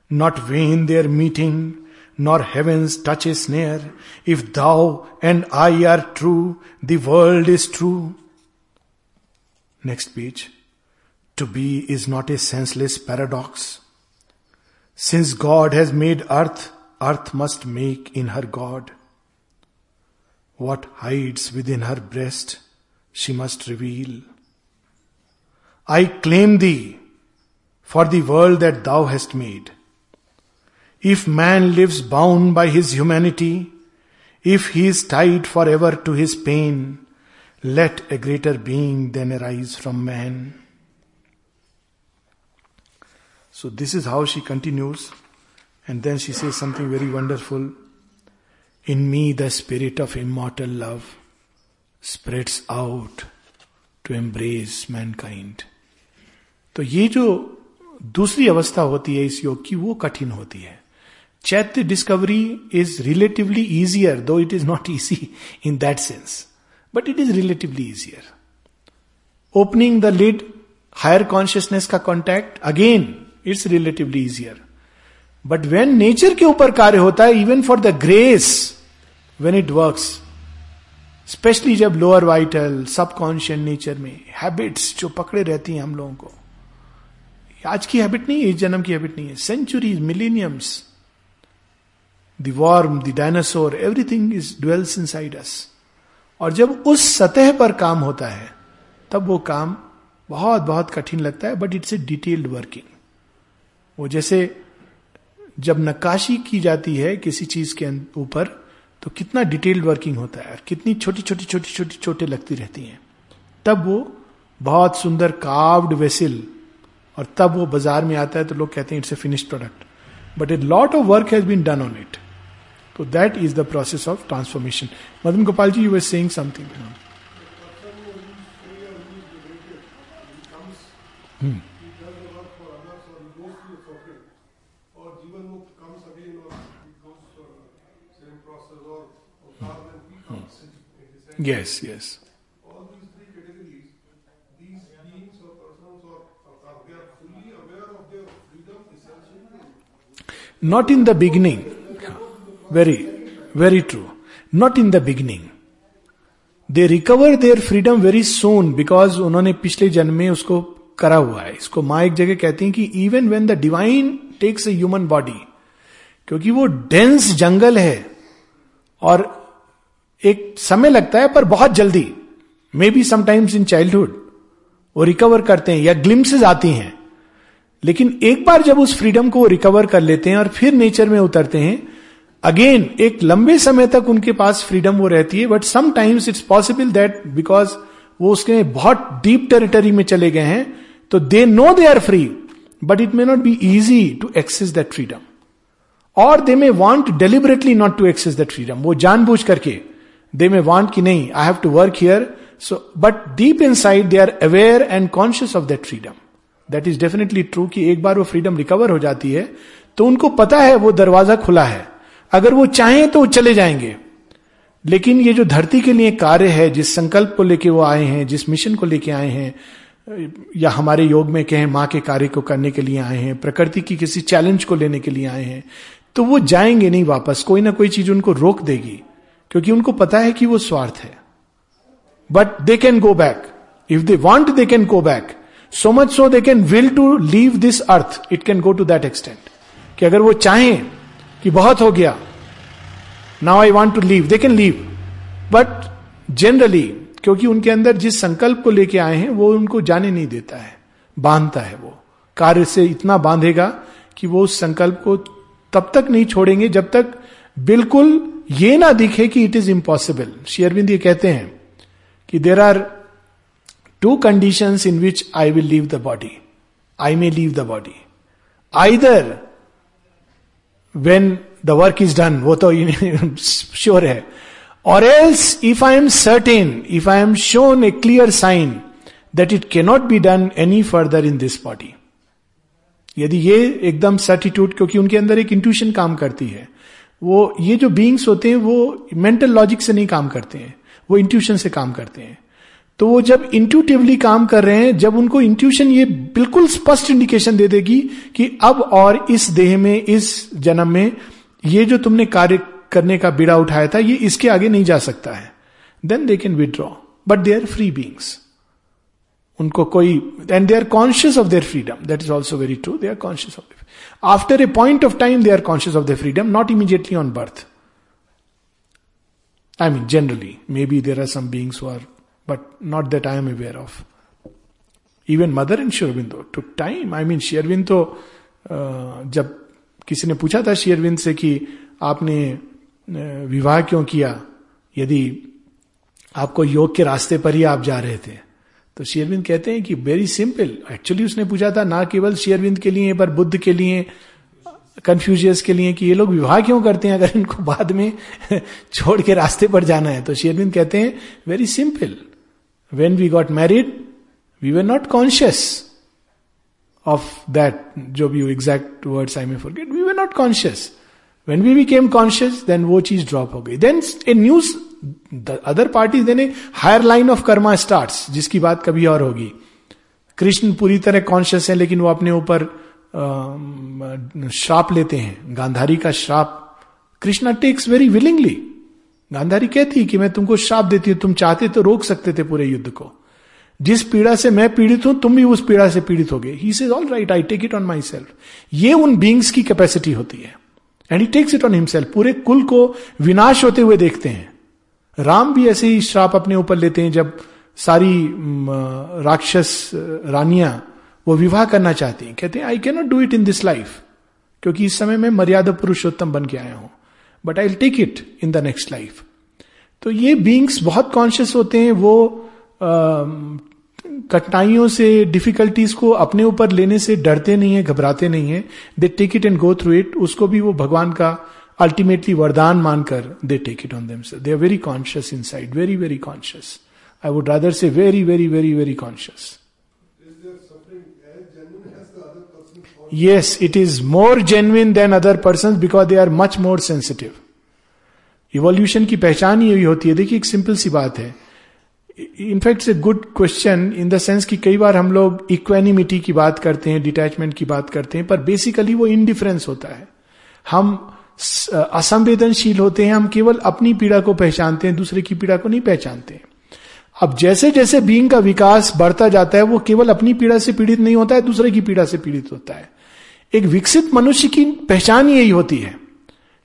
Not vain their meeting, nor heaven's touch is near. If thou and I are true, the world is true. Next page. To be is not a senseless paradox. Since God has made earth, earth must make in her God. What hides within her breast, she must reveal. I claim thee for the world that thou hast made. If man lives bound by his humanity, if he is tied forever to his pain, let a greater being then arise from man. So, this is how she continues, and then she says something very wonderful. In me, the spirit of immortal love spreads out to embrace mankind. तो ये जो दूसरी अवस्था होती है इस योग की वो कठिन होती है चैत्य discovery is relatively easier though it is not easy in that sense but it is relatively easier opening the lid higher consciousness का contact again it's relatively easier but when nature के ऊपर कार्य होता है even for the grace when it work specially जब lower vital subconscious nature में habits जो पकड़े रहती हैं हम लोगों को। आज की हैबिट नहीं है, इस जन्म की हैबिट नहीं है। Centuries millenniums the worm the dinosaur everything is dwells inside us और जब उस सतह पर काम होता है, तब वो काम बहुत बहुत कठिन लगता है but it's a detailed working वो जैसे जब नक्काशी की जाती है किसी चीज़ के ऊपर तो कितना डिटेल्ड वर्किंग होता है और कितनी छोटी छोटी छोटी छोटी छोटे लगती रहती हैं। तब वो बहुत सुंदर कार्व्ड वेसिल और तब वो बाज़ार में आता है तो लोग कहते हैं it's a finished product but a lot of work has been done on it तो that is the process of transformation Madan Gopal ji you were saying something Yes, yes. Not in the beginning. Very, very true. Not in the beginning. They recover their freedom very soon because उन्होंने पिछले जन्म में उसको करा हुआ है इसको माँ एक जगह कहती हैं कि even when the divine takes a human body क्योंकि वो डेंस जंगल है और एक समय लगता है, पर बहुत जल्दी maybe sometimes in childhood वो रिकवर करते हैं, या ग्लिम्सेज आती हैं। लेकिन एक बार जब उस फ्रीडम को वो रिकवर कर लेते हैं और फिर नेचर में उतरते हैं अगेन एक लंबे समय तक उनके पास फ्रीडम वो रहती है but sometimes it's possible that because वो उसके बहुत डीप टेरिटरी में चले गए हैं तो they know they are free but it may not be easy to access that freedom और they may want deliberately not to access that freedom वो जानबूझ करके। दे मे वॉन्ट कि नहीं I have to work here so but deep inside they are aware and conscious of that freedom that is definitely true कि एक बार वो freedom recover हो जाती है तो उनको पता है वो दरवाज़ा खुला है। अगर वो चाहें तो वो चले जाएँगे। लेकिन ये जो धरती के लिए कार्य है, जिस संकल्प को लेके वो आए हैं, जिस मिशन को लेके आए हैं, या हमारे योग में कहें माँ के कार्य को करने के लिए आए हैं, प्रकृति की किसी चैलेंज को लेने के लिए आए हैं तो वो जाएँगे नहीं वापस। कोई ना कोई चीज़ उनको रोक देगी। क्योंकि उनको पता है कि वो स्वार्थ है। But they can go back if they want they can go back so much so they can will to leave this earth it can go to that extent कि अगर वो चाहें कि बहुत हो गया now I want to leave they can leave but generally क्योंकि उनके अंदर जिस संकल्प को लेके आए हैं, वो उनको जाने नहीं देता है। बांधता है वो। कार्य से इतना बांधेगा कि वो उस संकल्प को तब तक नहीं छोड़ेंगे जब तक बिल्कुल ये ना दिखे कि इट इज़ इंपॉसिबल शेयरविंद ये कहते हैं कि there are two condition in which I will leave the body I may leave the body either when the work is done वो तो श्योर <laughs> है. और else if I am certain if I am shown a clear sign that it cannot be done any further in this body यदि ये एकदम certitude क्योंकि उनके अंदर एक इंट्यूशन काम करती है वो, ये जो बींग्स होते हैं, वो मेंटल लॉजिक से नहीं काम करते हैं। वो इंट्यूशन से काम करते हैं। तो वो जब इंट्यूटिवली काम कर रहे हैं, जब उनको इंट्यूशन ये बिल्कुल स्पष्ट इंडिकेशन दे देगी कि अब और इस देह में, इस जन्म में, ये जो तुमने कार्य करने का बीड़ा उठाया था, ये इसके आगे नहीं जा सकता है। Then they can withdraw but they are free beings उनको कोई and they are conscious of their freedom that is also very true they are conscious of after a point of time they are conscious of the freedom not immediately on birth I mean generally maybe there are some beings are but not that I am aware of even mother in शेयरविंदो to time I mean शेयरविंद तो जब किसी ने पूछा था शेयरविंद से कि आपने विवाह क्यों किया? यदि आपको योग के रास्ते पर ही आप जा रहे थे तो शेयरविंद कहते हैं कि वेरी सिंपल एक्चुअली उसने पूछा था, ना केवल शेयरविंद के लिए, पर बुद्ध के लिए कंफ्यूजियस के लिए, कि ये लोग विवाह क्यों करते हैं? अगर इनको बाद में <laughs> छोड़ के रास्ते पर जाना है। तो शेयरविंद कहते हैं very simple when we got married we were not conscious of that जो भी exact words I may forget we were not conscious when we became conscious then वो चीज़ ड्रॉप हो गई. Then a news other party देने higher line of karma start जिसकी बात कभी और होगी कृष्ण पूरी तरह कॉन्शियस है लेकिन वो अपने ऊपर श्राप लेते हैं गांधारी का श्राप Krishna takes very willingly Gandhari कहती है कि मैं तुमको श्राप देती हूँ तुम चाहते तो रोक सकते थे पूरे युद्ध को जिस पीड़ा से मैं पीड़ित हूँ तुम भी उस पीड़ा से पीड़ित हो गए he says all right I take it on myself ये उन बींग्स की कैपेसिटी होती है and he takes it on himself पूरे कुल को विनाश होते हुए देखते हैं राम भी ऐसे ही श्राप अपने ऊपर लेते हैं जब सारी राक्षस रानियाँ वो विवाह करना चाहती हैं। कहते हैं I cannot do it in this life क्योंकि इस समय मैं मर्यादा पुरुषोत्तम बन के आया हूँ। But I take it in the next life तो ये बींग्स बहुत कॉन्शियस होते हैं, वो कठिनाइयों से डिफिकल्टीज को अपने ऊपर लेने से डरते नहीं है, घबराते नहीं है। They take it and go through it उसको भी वो भगवान का अल्टीमेटली वरदान मानकर they take it on them they are very conscious inside very very conscious I would rather say very very very very conscious yes, it is more genuine than other persons because they are much more sensitive. Evolution की पहचान ही होती है। देखिए एक simple सी बात है। In fact a good question in the sense कि कई बार हम लोग इक्वेनिमिटी की बात करते हैं डिटैचमेंट की बात करते हैं पर बेसिकली वो इनडिफरेंस होता है। हम असंवेदनशील होते हैं, हम केवल अपनी पीड़ा को पहचानते हैं, दूसरे की पीड़ा को नहीं पहचानते। अब जैसे जैसे बींग का विकास बढ़ता जाता है, वो केवल अपनी पीड़ा से पीड़ित नहीं होता है, दूसरे की पीड़ा से पीड़ित होता है। एक विकसित मनुष्य की पहचान यही होती है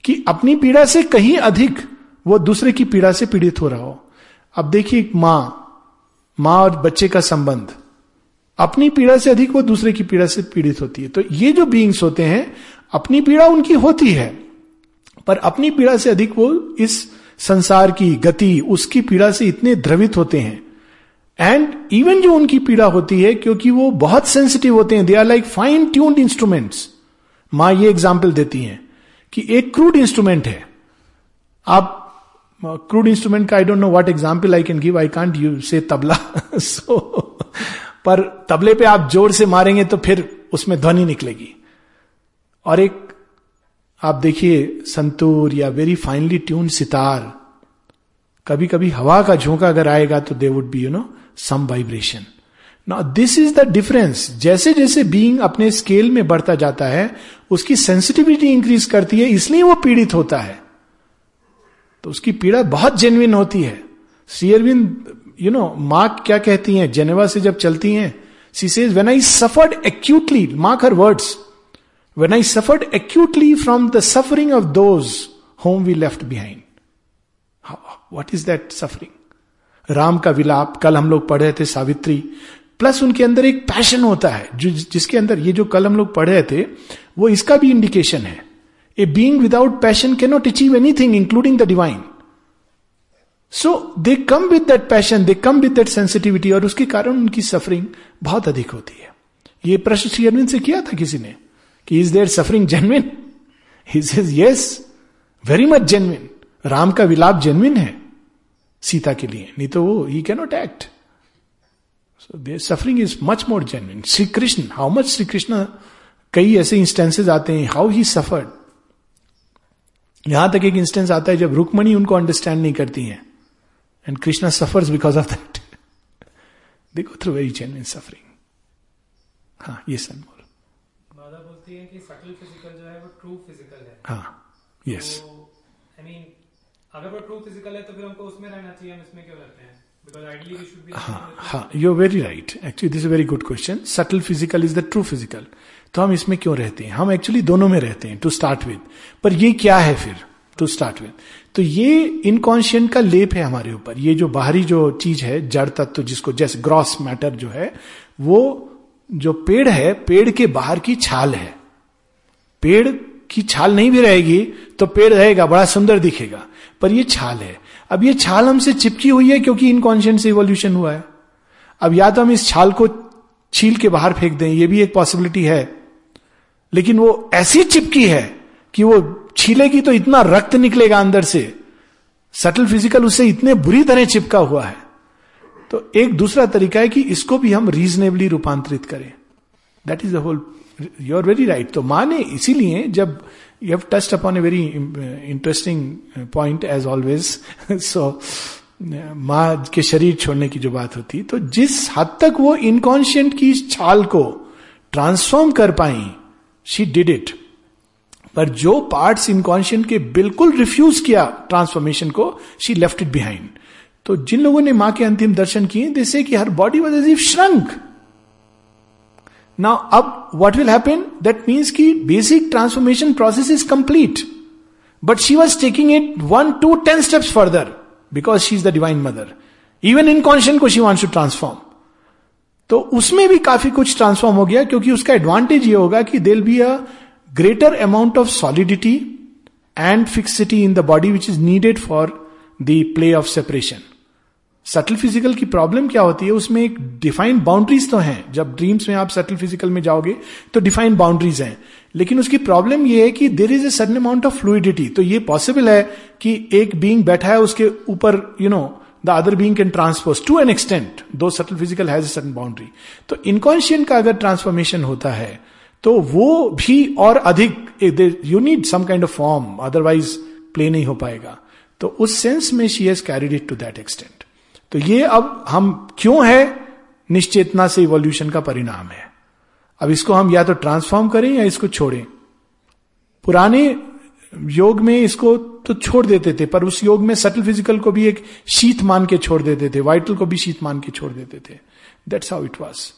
कि अपनी पीड़ा से कहीं अधिक वो दूसरे की पीड़ा से पीड़ित हो रहा हो। अब देखिए, माँ माँ और बच्चे का संबंध। अपनी पीड़ा से अधिक वो दूसरे की पीड़ा से पीड़ित होती है। तो ये जो बींग्स होते हैं, अपनी पीड़ा उनकी होती है। पर अपनी पीड़ा से अधिक वो इस संसार की गति, उसकी पीड़ा से इतने द्रवित होते हैं। एंड इवन जो उनकी पीड़ा होती है, क्योंकि वो बहुत सेंसिटिव होते हैं they are like fine tuned instruments माँ ये एग्ज़ाम्पल देती हैं कि एक क्रूड इंस्ट्रूमेंट है। आप क्रूड इंस्ट्रूमेंट का I don't know what example I can give I can't you say tabla so पर तबले पे आप ज़ोर से मारेंगे तो फिर उसमें ध्वनि निकलेगी। और एक आप देखिए, संतूर या वेरी फाइनली ट्यून सितार कभी कभी हवा का झोंका अगर आएगा तो they would be you know some vibration ना दिस इज़ द डिफरेंस जैसे जैसे बीइंग अपने स्केल में बढ़ता जाता है, उसकी सेंसिटिविटी इंक्रीज करती है, इसलिए वो पीड़ित होता है। तो उसकी पीड़ा बहुत जेन्युन होती है। श्री अरविंद यू नो माँ क्या कहती हैं? जेनेवा से जब चलती हैं she says when I suffered actually mark her words when I suffered actually from the suffering of those whom we left behind what is that suffering Ram का विलाप कल हम लोग पढ़े थे सावित्री। प्लस उनके अंदर एक पैशन होता है। जो, जिसके अंदर ये जो कल हम लोग पढ़ रहे थे, वो इसका भी इंडिकेशन है। A being without passion can not achieve anything including the divine so they come with that passion they come with that sensitivity और उसके कारण उनकी सफरिंग बहुत अधिक होती है। ये प्रश्न श्री अरविंद से किया था किसी ने? कि is there suffering genuine he yes very much genuine Ram का विलाप जेनविन है, सीता के लिए। नहीं तो वो ही cannot act so there suffering is much more genuine Shri Krishna how much Shri Krishna, कई ऐसे इंस्टेंसेज आते हैं हाउ ही सफर्ड यहाँ तक एक इंस्टेंस आता है जब रुकमणी उनको अंडरस्टैंड नहीं करती है and Krishna suffers because of that they go through very genuine suffering हाँ ये सन बोल माता बोलती है कि सटल फ़िज़िकल जो है वो ट्रू फ़िज़िकल है यस आई मीन अगर वो ट्रू फ़िज़िकल है तो फिर हमको उसमें रहना चाहिए हम इसमें क्यों रहते हैं? हाँ हाँ you very right actually this very good question subtle physical is the true physical तो हम इसमें क्यों रहते हैं? हम एक्चुअली दोनों में रहते हैं टू स्टार्ट विद पर ये क्या है फिर टू स्टार्ट विद तो ये इनकॉन्शियंट का लेप है हमारे ऊपर. ये जो बाहरी जो चीज़ है जड़ तत्व जिसको जैसे ग्रॉस मैटर जो है वो जो पेड़ है पेड़ के बाहर की छाल है. पेड़ की छाल नहीं भी रहेगी तो पेड़ रहेगा, बड़ा सुंदर दिखेगा। पर ये छाल है। अब ये छाल हमसे चिपकी हुई है क्योंकि इनकॉन्शियंट से इवोल्यूशन हुआ है। अब या तो हम इस छाल को छील के बाहर फेंक दें, ये भी एक पॉसिबिलिटी है। लेकिन वो ऐसी चिपकी है कि वो छीलेगी तो इतना रक्त निकलेगा अंदर से। सटल फ़िज़िकल उससे इतने बुरी तरह चिपका हुआ है। तो एक दूसरा तरीका है कि इसको भी हम रीजनेबली रूपांतरित करें। That is the whole you are very right तो माँ ने इसीलिए जब you have touched upon a very interesting point as always so माँ के शरीर छोड़ने की जो बात होती तो जिस हद तक वो इनकॉन्शियंट की इस छाल को ट्रांसफॉर्म कर पाई शी डिड इट पर जो पार्ट्स इनकॉन्शियंट के बिल्कुल रिफ्यूज किया ट्रांसफॉर्मेशन को शी लेफ़्ट इट बिहाइंड तो जिन लोगों ने माँ के अंतिम दर्शन किए जैसे कि her body was as if shrunk now अब what will happen that means की basic transformation process is complete but she was taking it one two ten steps further because she is the divine mother even inconscient को she wants to transform तो उसमें भी काफ़ी कुछ transform हो गया क्योंकि उसका एडवांटेज ये होगा कि there'll be a greater amount of solidity and fixity in the body which is needed for the play of separation subtle physical की प्रॉब्लम क्या होती है? उसमें एक डिफाइंड बाउंड्रीज तो हैं। जब ड्रीम्स में आप सटल फ़िज़िकल में जाओगे तो डिफाइंड बाउंड्रीज हैं। लेकिन उसकी प्रॉब्लम यह है कि there is a sudden amount of fluidity तो ये पॉसिबल है कि एक बींग बैठा है, उसके ऊपर you know the other being can transpose to an extent though subtle physical has a boundary तो इनकॉन्शियंट का अगर ट्रांसफॉर्मेशन होता है तो वो भी और अधिक you need some kind of form otherwise play नहीं हो पाएगा। तो उस सेंस में she has carried it to that extent तो ये अब हम क्यों है? निश्चेतना से इवोल्यूशन का परिणाम है। अब इसको हम या तो ट्रांसफॉर्म करें या इसको छोड़ें। पुराने योग में इसको तो छोड़ देते थे पर उस योग में सटल फ़िज़िकल को भी एक शीत मान के छोड़ देते थे वाइटल को भी शीत मान के छोड़ देते थे। दैट्स हाउ इट वॉज़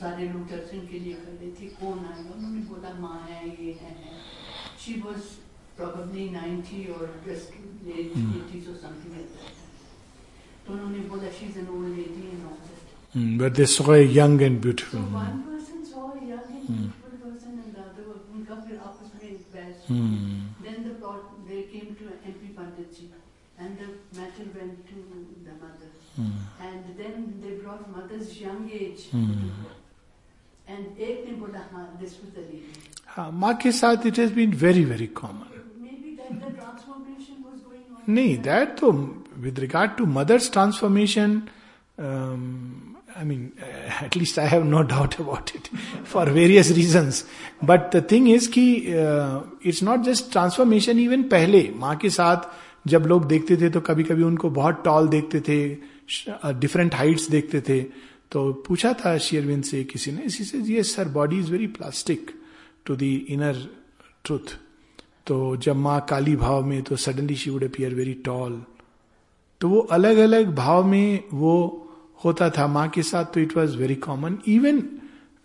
सारे लोग दर्शन के लिए कर रहे थे कौन आएगा उन्होंने बोला माँ है ये है she was probably 90 or just late mm. 80s or something like that. तो उन्होंने बोला she is an old lady and all that Mm, but they saw a young and So beautiful. one person saw a young and beautiful person and the other was उनका फिर आपस में बहस Hmm. Then the plot, they came to MP Panditji and the matter went to the mother. Hmm. And then they brought mother's young age. Hmm. And एक ने बोला हाँ this was the lady. हाँ माँ के साथ it has been very very common Maybe that the transformation was going on. नहीं that तो with regard to mother's transformation I mean at least I have no doubt about it for various reasons but the thing is कि it's not just transformation even पहले माँ के साथ जब लोग देखते थे तो कभी कभी उनको बहुत टॉल देखते थे डिफरेंट हाइट्स देखते थे तो पूछा था शेयरविंद से किसी ने इसी से ये sir body is very plastic to the inner truth तो जब माँ काली भाव में तो suddenly she would appear very tall तो वो अलग अलग भाव में वो होता था माँ के साथ तो it was very common even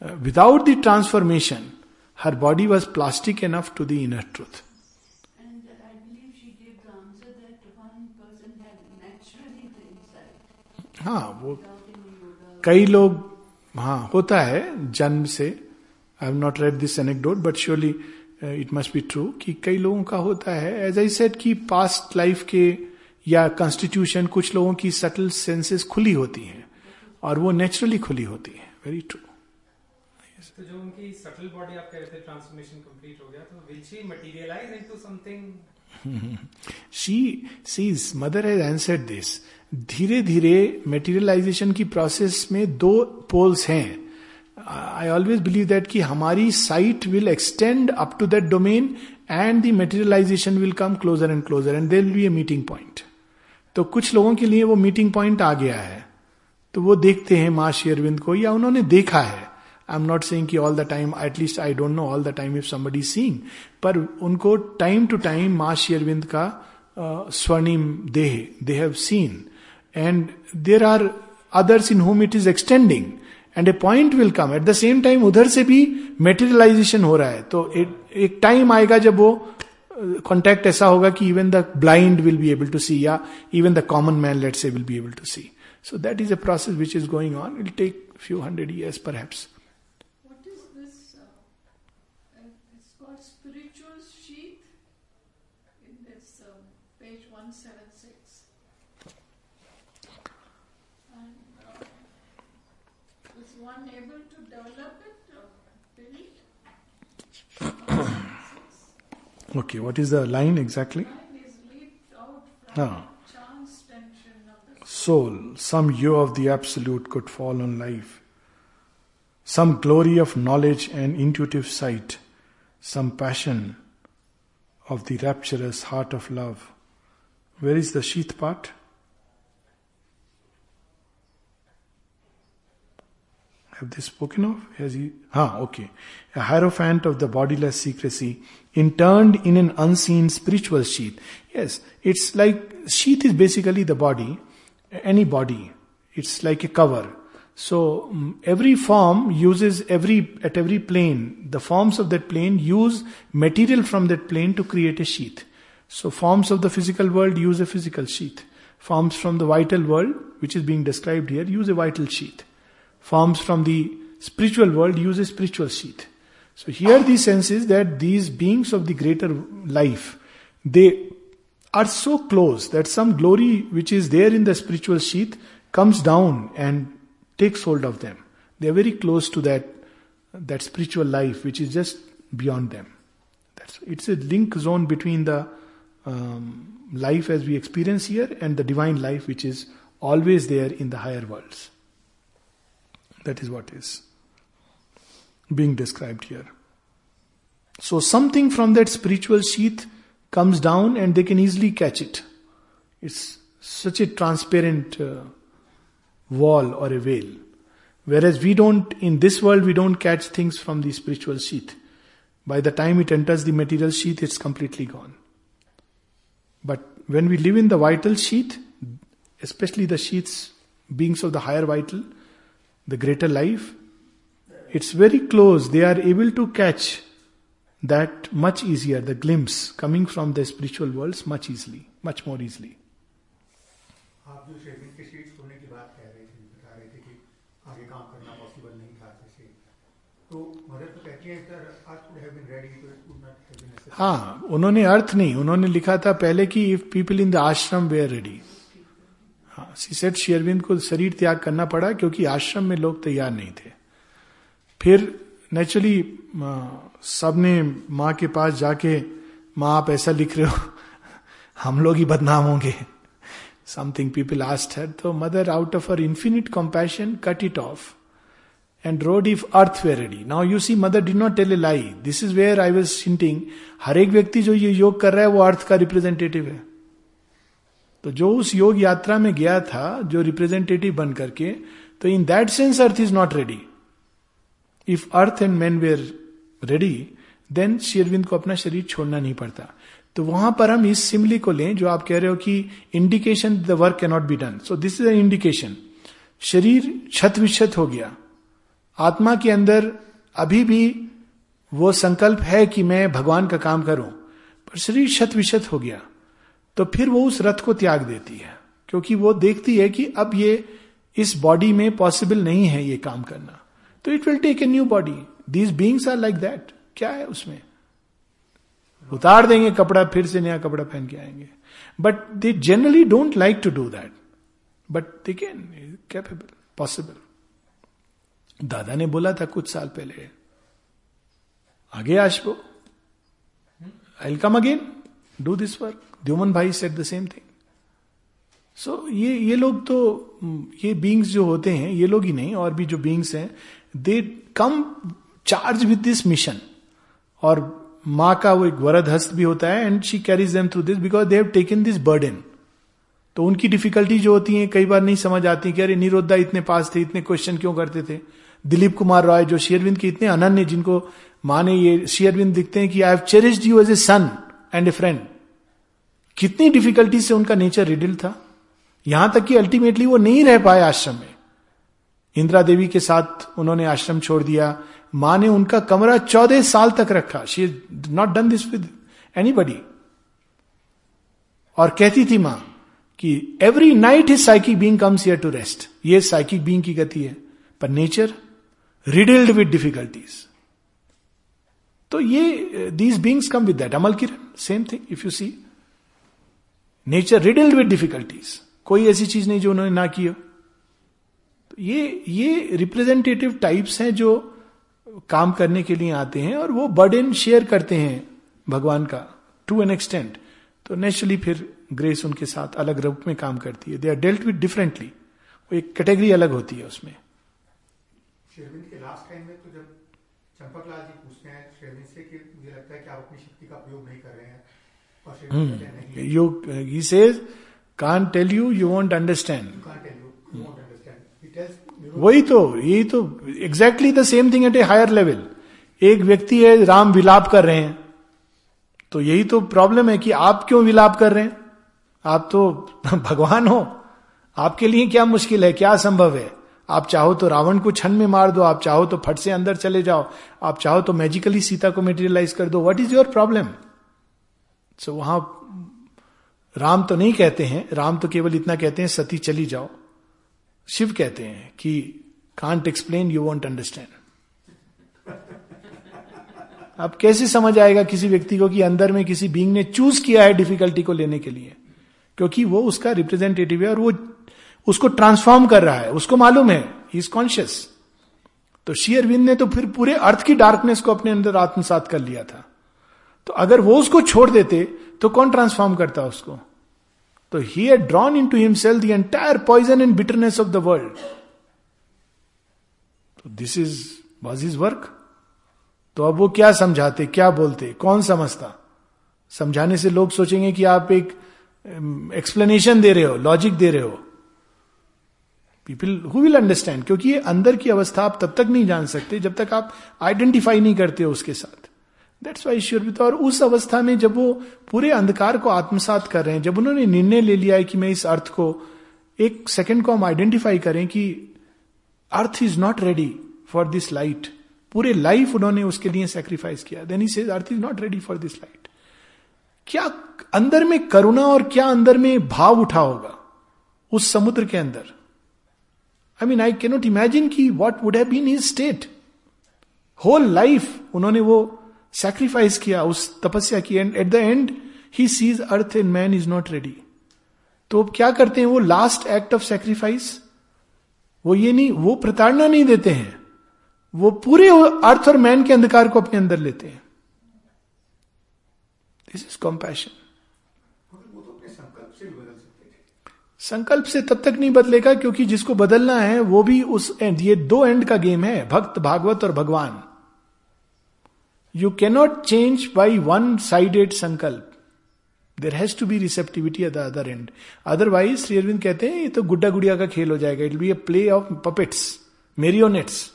without the transformation her body was plastic enough to the inner truth. हाँ वो. कई लोग हाँ होता है जन्म से। I have not read this anecdote but surely it must be true कि कई लोगों का होता है। एज आई सेड कि पास्ट लाइफ के या कॉन्स्टिट्यूशन कुछ लोगों की सटल सेंसेस खुली होती हैं और वो नेचुरली खुली होती है। वेरी ट्रू तो जो उनकी सटल बॉडी आप कह रहे थे ट्रांसफॉर्मेशन कंप्लीट हो गया तो will she materialize into something she says mother has answered this धीरे धीरे मेटीरियलाइजेशन की प्रोसेस में दो पोल्स हैं. आई ऑलवेज बिलीव दैट कि हमारी sight will extend up to that domain and the materialization will come closer and closer and there be a meeting point तो कुछ लोगों के लिए वो मीटिंग पॉइंट आ गया है. तो वो देखते हैं माँ शेरविंद को या उन्होंने देखा है. आई एम नॉट सेइंग कि all the time at least I don't know all the time if somebody seeing पर उनको टाइम टू टाइम माँ शेरविंद का स्वर्णिम देह they have seen and there are others in home it is extending and a point will come at the same time उधर से भी मेटेरियलाइजेशन हो रहा है. तो एक, टाइम आएगा जब वो कॉन्टैक्ट ऐसा होगा कि even the blind will be able to see या even the common man let's say will be able to see so that is a process which is going on will take few hundred years पर What Okay, what is the line exactly? Ah. Soul, some you of the absolute could fall on life. Some glory of knowledge and intuitive sight. Some passion of the rapturous heart of love. Where is the sheath part? Have they spoken of? Has he? Ah, okay. A hierophant of the bodiless secrecy, interned in an unseen spiritual sheath. Yes, it's like sheath is basically the body, any body. It's like a cover. So mm, every form uses every at every plane. The forms of that plane use material from that plane to create a sheath. So forms of the physical world use a physical sheath. Forms from the vital world, which is being described here, use a vital sheath forms from the spiritual world use a spiritual sheath. So here the sense is that these beings of the greater life, they are so close that some glory which is there in the spiritual sheath comes down and takes hold of them. They are very close to that, that spiritual life which is just beyond them. That's, it's a link zone between the um, life as we experience here and the divine life which is always there in the higher worlds. That is what is being described here. So something from that spiritual sheath comes down and they can easily catch it. It's such a transparent uh, wall or a veil. Whereas we don't, in this world, we don't catch things from the spiritual sheath. By the time it enters the material sheath, it's completely gone. But when we live in the vital sheath, especially the sheaths, beings of the higher vital, the greater life. It's very close. They are able to catch that much easier, the glimpse coming from the spiritual worlds much easily, much more easily. हाँ उन्होंने अर्थ नहीं उन्होंने लिखा था पहले कि if people in the ashram they are ready हाँ सेट शेयरविंद को शरीर त्याग करना पड़ा क्योंकि आश्रम में लोग तैयार नहीं थे। फिर नेचुरली सबने माँ के पास जाके, माँ, आप ऐसा लिख रहे हो, हम लोग ही बदनाम होंगे। समथिंग पीपल आस्ट है तो mother out of her infinite compassion cut it off and wrote if earth were ready now you see mother did not tell a lie this is where I was sitting हर एक व्यक्ति जो ये योग कर रहा है, वो अर्थ का रिप्रेजेंटेटिव है। तो जो उस योग यात्रा में गया था, जो रिप्रेजेंटेटिव बन करके तो in that sense earth is not ready if earth and man were ready then Sri Aurobindo को अपना शरीर छोड़ना नहीं पड़ता। तो वहाँ पर हम इस सिमली को लें, जो आप कह रहे हो कि indication the work cannot be done so this is an indication शरीर छत विक्षत हो गया। आत्मा के अंदर अभी भी वो संकल्प है कि मैं भगवान का काम करूँ, पर शरीर शत विशत हो गया। तो फिर वो उस रथ को त्याग देती है, क्योंकि वो देखती है कि अब ये इस बॉडी में पॉसिबल नहीं है ये काम करना। तो it will take a new body these beings are like that क्या है उसमें? उतार देंगे कपड़ा, फिर से नया कपड़ा पहन के आएँगे। But they generally don't like to do that but they can capable possible दादा ने बोला था कुछ साल पहले, आगे आशबो I come again do this work Dyuman भाई said the same thing so ये ये लोग तो ये बींग्स जो होते हैं, ये लोग ही नहीं, और भी जो बींग्स हैं they come charged with this mission और माँ का वो एक वरद हस्त भी होता है and she carries them through this because they have taken this burden तो उनकी डिफिकल्टी जो होती है, कई बार नहीं समझ आती कि अरे निरोधा इतने पास थे, इतने क्वेश्चन क्यों करते थे? दिलीप कुमार रॉय, जो शेयरविंद के इतने अनन्य, जिनको माने ये शेयरविंद दिखते हैं कि I have cherished you as a son and a friend कितनी डिफिकल्टी से उनका नेचर रिडिल था। यहाँ तक कि अल्टीमेटली वो नहीं रह पाए आश्रम में। इंदिरा देवी के साथ उन्होंने आश्रम छोड़ दिया। माँ ने उनका कमरा चौदह साल तक रखा। She not done this with any और कहती थी माँ कि every night his psychic being comes here to rest ये साइकिक बींग की गति है। पर नेचर रिडिल्ड विद डिफिकल्टीज तो ये these beings come with that Amal Kiran same thing if you see nature riddled with difficulties कोई ऐसी चीज़ नहीं जो उन्होंने ना की हो। तो ये ये रिप्रेजेंटेटिव टाइप्स हैं जो काम करने के लिए आते हैं और वो बर्डन शेयर करते हैं भगवान का टू एन एक्सटेंट तो नेचुरली फिर ग्रेस उनके साथ अलग रूप में काम करती है। They are dealt with differently वो एक कैटेगरी अलग होती है उसमें। के लास्ट टाइम में तो जब चंपक लाल जी पूछते हैं से कि मुझे लगता है कि आप अपनी शक्ति का प्रयोग नहीं कर रहे हैं और Sri Aurobindo you he says can tell you you won't understand वही तो यही तो exactly the same thing at a higher level एक व्यक्ति है राम विलाप कर रहे हैं। तो यही तो प्रॉब्लम है कि आप क्यों विलाप कर रहे हैं? आप तो <laughs> भगवान हो। आपके लिए क्या मुश्किल है? क्या संभव है? आप चाहो तो रावण को छन में मार दो आप चाहो तो फट से अंदर चले जाओ आप चाहो तो मैजिकली सीता को मेटेरियलाइज कर दो। What is your problem so वहाँ राम तो नहीं कहते हैं। राम तो केवल इतना कहते हैं, सती चली जाओ। शिव कहते हैं कि can't explain you won't understand अब कैसे समझ आएगा किसी व्यक्ति को कि अंदर में किसी बींग ने चूज़ किया है डिफिकल्टी को लेने के लिए? क्योंकि वो उसका रिप्रेजेंटेटिव है और वो उसको ट्रांसफॉर्म कर रहा है। उसको मालूम है। ही इज़ कॉन्शियस तो शी अरविंद ने तो फिर पूरे अर्थ की डार्कनेस को अपने अंदर आत्मसात कर लिया था। तो अगर वो उसको छोड़ देते तो कौन ट्रांसफॉर्म करता उसको? तो he had drawn in to himself the entire poison and bitterness of the world this is was his work तो अब वो क्या समझाते, क्या बोलते, कौन समझता? समझाने से लोग सोचेंगे कि आप एक एक्सप्लेनेशन दे रहे हो लॉजिक दे रहे हो। पीपल हु विल अंडरस्टैंड क्योंकि ये अंदर की अवस्था आप तब तक नहीं जान सकते जब तक आप आइडेंटिफाई नहीं करते हो उसके साथ। दैट्स वाई श्योर और उस अवस्था में जब वो पूरे अंधकार को आत्मसात कर रहे हैं, जब उन्होंने निर्णय ले लिया है कि मैं इस अर्थ को एक सेकंड को हम आइडेंटिफाई करें कि earth is not ready for this light पूरे लाइफ उन्होंने उसके लिए सेक्रीफाइस किया। Then says earth is not ready for this light क्या अंदर में करुणा और क्या अंदर में भाव उठा होगा उस समुद्र के अंदर? I mean I cannot imagine की what would have been his state whole life उन्होंने वो सेक्रीफाइस किया उस तपस्या की and at the end he sees earth and man is not ready तो क्या करते हैं, वो लास्ट एक्ट ऑफ़ सेक्रीफाइस वो ये नहीं, वो प्रताड़ना नहीं देते हैं। वो पूरे अर्थ और मैन के अंधकार को अपने अंदर लेते हैं। दिस इज़ कॉम्पैशन संकल्प से तब तक नहीं बदलेगा, क्योंकि जिसको बदलना है, वो भी उस एंड ये दो एंड का गेम है, भक्त, भागवत और भगवान। You cannot change by one sided संकल्प there has to be receptivity at the other end otherwise Shri Aurobindo कहते हैं, ये तो गुड्डा गुड़िया का खेल हो जाएगा। It be a play of puppets marionettes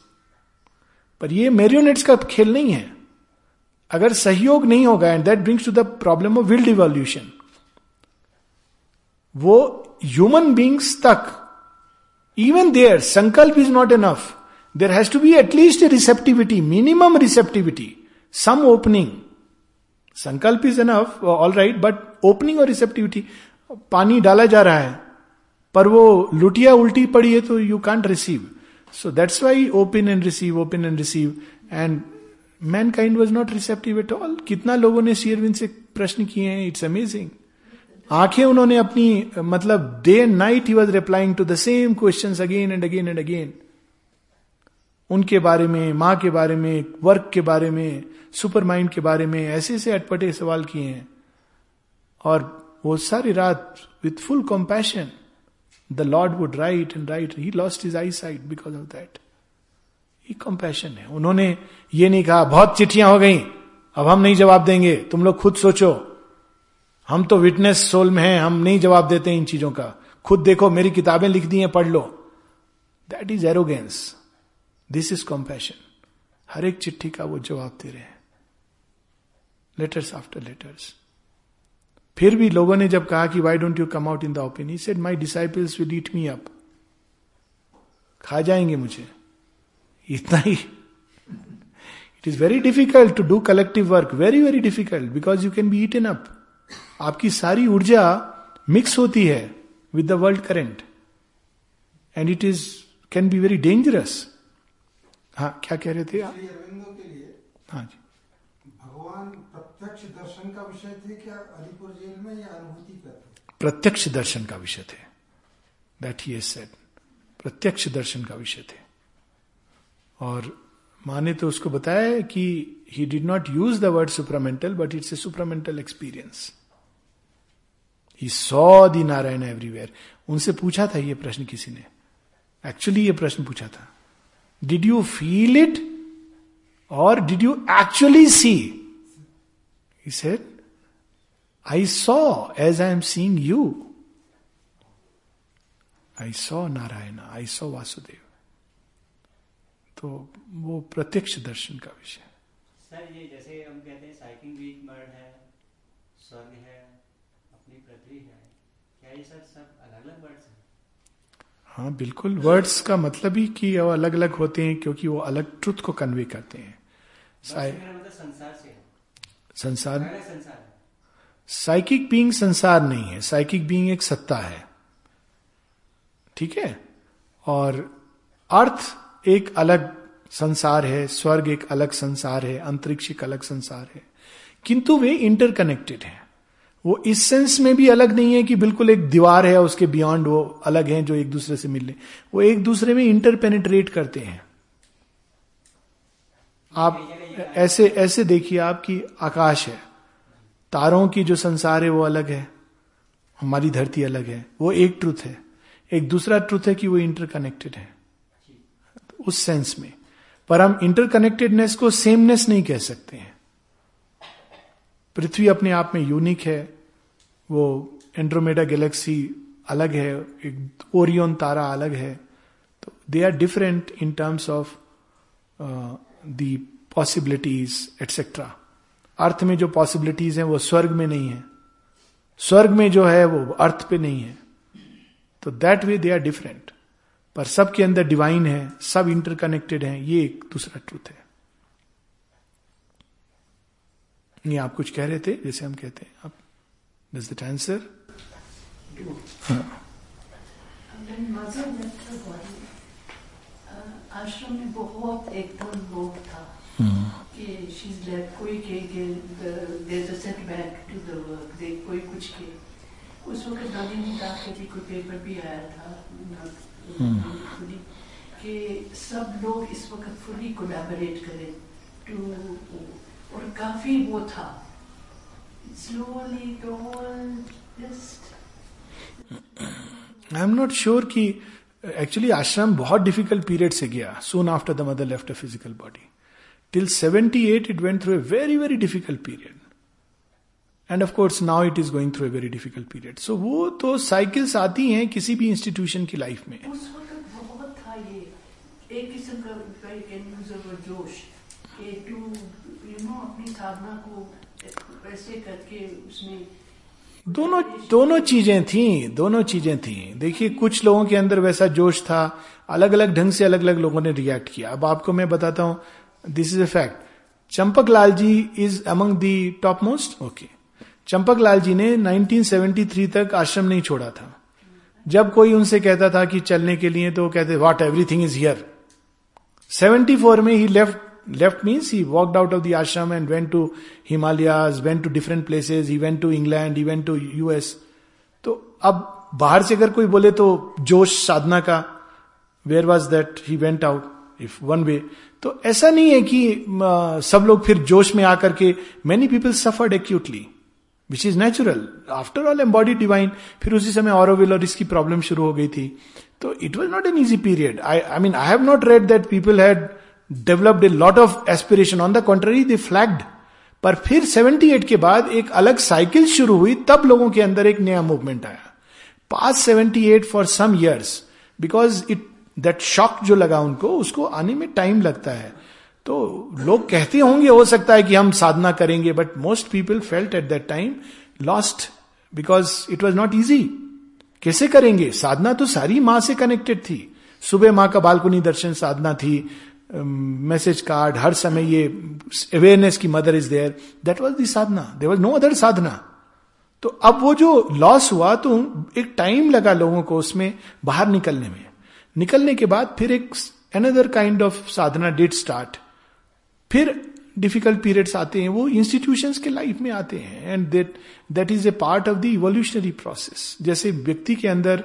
पर ये मेरियोनेट्स का खेल नहीं है। अगर सहयोग नहीं होगा and that brings to the problem of wild evolution वो ह्यूमन बींग्स तक इवन देयर संकल्प is not enough there has to be at least receptivity minimum receptivity some opening संकल्प is enough all right but opening और receptivity पानी डाला जा रहा है, पर वो लुटिया उल्टी पड़ी है तो you can't receive so that's why open and receive open and receive and mankind was not receptive at all कितना लोगों ने शेयरविन से प्रश्न किए हैं इट्स अमेजिंग आँखें उन्होंने अपनी मतलब day and night he was replying to the same question again and again and again उनके बारे में, माँ के बारे में वर्क के बारे में सुपर माइंड के बारे में ऐसे ऐसे अटपटे सवाल किए हैं। और वो सारी रात with full compassion the lord would write and write he lost is eyesight because of that ये कंपैशन है। उन्होंने ये नहीं कहा, बहुत चिट्ठियाँ हो गई, अब हम नहीं जवाब देंगे, तुम लोग खुद सोचो। हम तो विटनेस सोल में हैं, हम नहीं जवाब देते इन चीज़ों का। खुद देखो, मेरी किताबें लिख दी हैं, पढ़ लो। That is arrogance this is compassion हर एक चिट्ठी का वो जवाब दे रहे हैं। लेटर्स आफ्टर लेटर्स फिर भी लोगों ने जब कहा कि why don't you come out in the open said my disciples will eat me up खा जाएँगे मुझे। इतना ही। It is very difficult to do collective work very very difficult because you can be eaten up आपकी सारी ऊर्जा mix होती है with the world current and it is can be very dangerous हाँ क्या कह रहे थे आप? हाँ जी। प्रत्यक्ष दर्शन का विषय थे क्या अलीपुर जेल में या अनुभूति का प्रत्यक्ष दर्शन का विषय थे। दैट ही सेड प्रत्यक्ष दर्शन का विषय थे। और माँ ने तो उसको बताया कि he did not use the word supramental but it's a supramental experience he saw the Narayan everywhere उनसे पूछा था ये प्रश्न किसी ने? एक्चुअली ये प्रश्न पूछा था। डिड यू फील इट और did you actually see he said I saw as I am seeing you I saw Narayan I saw Vasudev तो वो प्रत्यक्ष दर्शन का विषय सर ये जैसे हम कहते हैं साइकिंग वीक मर्ड है स्वर्ग है अपनी पृथ्वी है। क्या ये सर सब अलग अलग वर्ड्स हैं? हाँ बिल्कुल। वर्ड्स का मतलब ही कि वो अलग अलग होते हैं क्योंकि वो अलग ट्रुथ को कन्वे करते हैं। मतलब संसार संसार? साइकिक बीइंग संसार नहीं है। साइकिक बीइंग एक सत्ता है। ठीक है? और अर्थ एक अलग संसार है स्वर्ग एक अलग संसार है अंतरिक्ष एक अलग संसार है। किंतु वे इंटरकनेक्टेड हैं। वो इस सेंस में भी अलग नहीं है कि बिल्कुल एक दीवार है उसके बियॉन्ड वो अलग है जो एक दूसरे से मिले वो एक दूसरे में इंटरपेनिट्रेट करते हैं। आप ऐसे ऐसे देखिए आपकी आकाश है। तारों की जो संसार है वो अलग है। हमारी धरती अलग है। वो एक ट्रुथ है। एक दूसरा ट्रुथ है कि वो इंटरकनेक्टेड है। उस सेंस में। पर हम इंटरकनेक्टेडनेस को सेमनेस नहीं कह सकते हैं। पृथ्वी अपने आप में यूनिक है। वो एंड्रोमेडा गैलेक्सी अलग है। एक ओरियन तारा अलग है। तो they are different in terms of the possibilities etcetera earth में जो पॉसिबिलिटीज हैं, वो स्वर्ग में नहीं है। स्वर्ग में जो है, वो अर्थ पे नहीं है। तो that way they are different पर सबके अंदर डिवाइन है, सब इंटरकनेक्टेड है, ये एक दूसरा ट्रूथ है। ये आप कुछ कह रहे थे, जैसे हम कहते हैं। आप दिस द आंसर आश्रम में बहुत एकदम लोग था। She's left कोई के के there's a setback to the work दे कोई कुछ के। उस वक्त दादी ने कि कोई पेपर भी आया था फुली कि सब लोग इस वक्त फुली कोलैबोरेट करें टू और काफ़ी वो था। Just I am not sure कि एक्चुअली आश्रम बहुत डिफ़िकल्ट पीरियड से गया soon after the mother left a physical body seventy eight it went through a very very difficult period and of course now it is going through a very difficult period so वो तो cycles आती हैं किसी भी institution की life में। दोनों दोनों चीज़ें थी दोनों चीज़ें थी। देखिए कुछ लोगों के अंदर वैसा जोश था अलग अलग ढंग से अलग अलग लोगों ने रिएक्ट किया। अब आपको मैं बताता हूँ this is a fact Champak Lal ji is among the top most okay Champak Lal ji ने 1973 तक आश्रम नहीं छोड़ा था। जब कोई उनसे कहता था कि चलने के लिए तो कहते वॉट एवरीथिंग इज़ हियर 74 में he left left means he walked out of the ashram and went to Himalayas went to different places, he went to England, he went to US. तो अब बाहर से अगर कोई बोले तो जोश साधना का where was that he went out if one way तो ऐसा नहीं है कि सब लोग फिर जोश में आकर के many people suffered acutely which is natural after all embody divine फिर उसी समय ऑरोविल और इसकी प्रॉब्लम शुरू हो गई थी। तो it was not an easy period I I mean I have not read that people had developed a lot of aspiration on the contrary they flagged पर फिर 78 के बाद एक अलग साइकिल शुरू हुई। तब लोगों के अंदर एक नया मूवमेंट आया। पास 78 for some years because it that shock जो लगा उनको, उसको आने में टाइम लगता है। तो लोग कहते होंगे, हो सकता है कि हम साधना करेंगे but most people felt at that time lost because it was not easy कैसे करेंगे? साधना तो सारी माँ से कनेक्टेड थी। सुबह माँ का बालकुनी दर्शन साधना थी मैसेज कार्ड हर समय ये अवेयरनेस की mother is there that was the sadhana. There was no other sadhana. तो अब वो जो लॉस हुआ तो एक टाइम लगा लोगों को उसमें बाहर निकलने में। निकलने के बाद फिर एक another kind of sadhana did start फिर डिफ़िकल्ट पीरियड्स आते हैं, वो इंस्टीट्यूशंस के लाइफ में आते हैं and that that is a part of the evolutionary process जैसे व्यक्ति के अंदर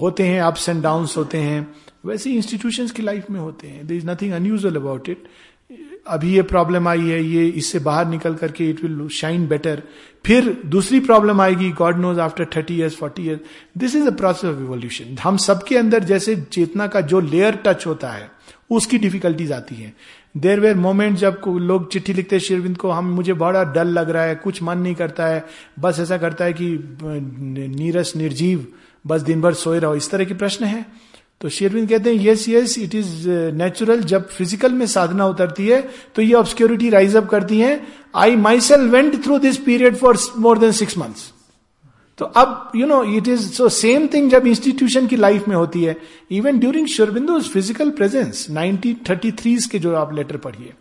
होते हैं अप्स एंड डाउन होते हैं, वैसे इंस्टीट्यूशंस की लाइफ में होते हैं. There is nothing unusual about it अभी ये प्रॉब्लम आई है, ये इससे बाहर निकल करके इट विल शाइन बेटर फिर दूसरी प्रॉब्लम आएगी God knows after thirty years forty years this is a process of evolution हम सबके अंदर जैसे चेतना का जो लेयर टच होता है, उसकी डिफिकल्टीज आती है. देर वेर मोमेंट जब लोग चिट्ठी लिखते हैं, शेरविंद को, हम, मुझे बड़ा डर लग रहा है, कुछ मन नहीं करता है, बस ऐसा करता है कि नीरस, निर्जीव, बस दिन भर सोए रहो। इस तरह के प्रश्न है। तो शेरविंद कहते हैं yes yes it is natural जब फ़िज़िकल में साधना उतरती है तो ये ऑब्सक्योरिटी राइज अप करती है। I my cell went through this period for more than six months तो अब you know it is so same thing जब इंस्टीट्यूशन की लाइफ में होती है। Even during Sri Aurobindo physical presence nineteen thirty three के जो आप लेटर पढ़िए,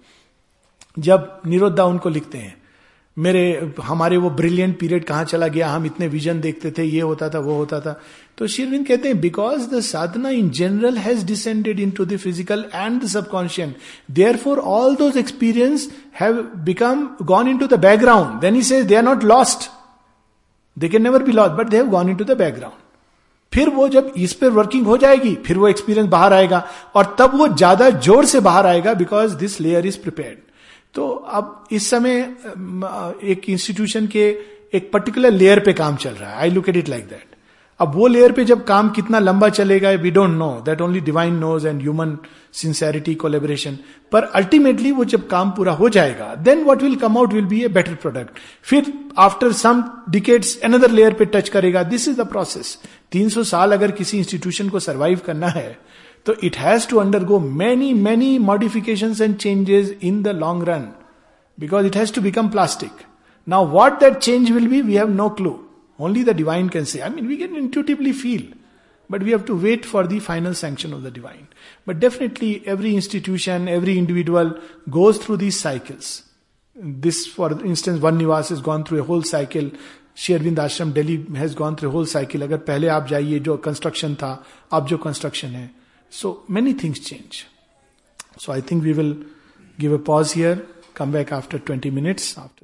जब निरोधा उनको लिखते हैं मेरे, हमारे वो ब्रिलियंट पीरियड कहाँ चला गया? हम इतने विजन देखते थे, ये होता था, वो होता था। तो शिरविंद कहते हैं because the sadhana in general has descended into the physical and the subconscient there for all those experience have become gone into the background then he says they are not lost they can never be lost but they have gone into the background फिर वो जब इस पर working हो जाएगी, फिर वो experience बाहर आएगा, और तब वो ज़्यादा ज़ोर से बाहर आएगा because this layer is prepared तो अब इस समय एक इंस्टीट्यूशन के एक पर्टिकुलर लेयर पे काम चल रहा है। I look at it like that अब वो लेयर पे जब काम कितना लंबा चलेगा we don't know that only divine knows and human sincerity collaboration पर अल्टीमेटली वो जब काम पूरा हो जाएगा then what will come out will be a better product फिर after some decades another layer पे टच करेगा। दिस इज़ द प्रोसेस 300 साल अगर किसी इंस्टीट्यूशन को सर्वाइव करना है तो it has to undergo many many modification and changes in the long run because it has to become plastic now what that change will be we have no clue only the divine can say I mean we can intuitively feel but we have to wait for the final sanction of the divine. But definitely, every institution, every individual goes through these cycles. This, for instance, Van Nivas has gone through a whole cycle. Sri Aurobindo Ashram Delhi has gone through whole cycle अगर पहले आप जाइए जो construction था अब जो construction है so many things change. So I think we will give a pause here, come back after 20 minutes. After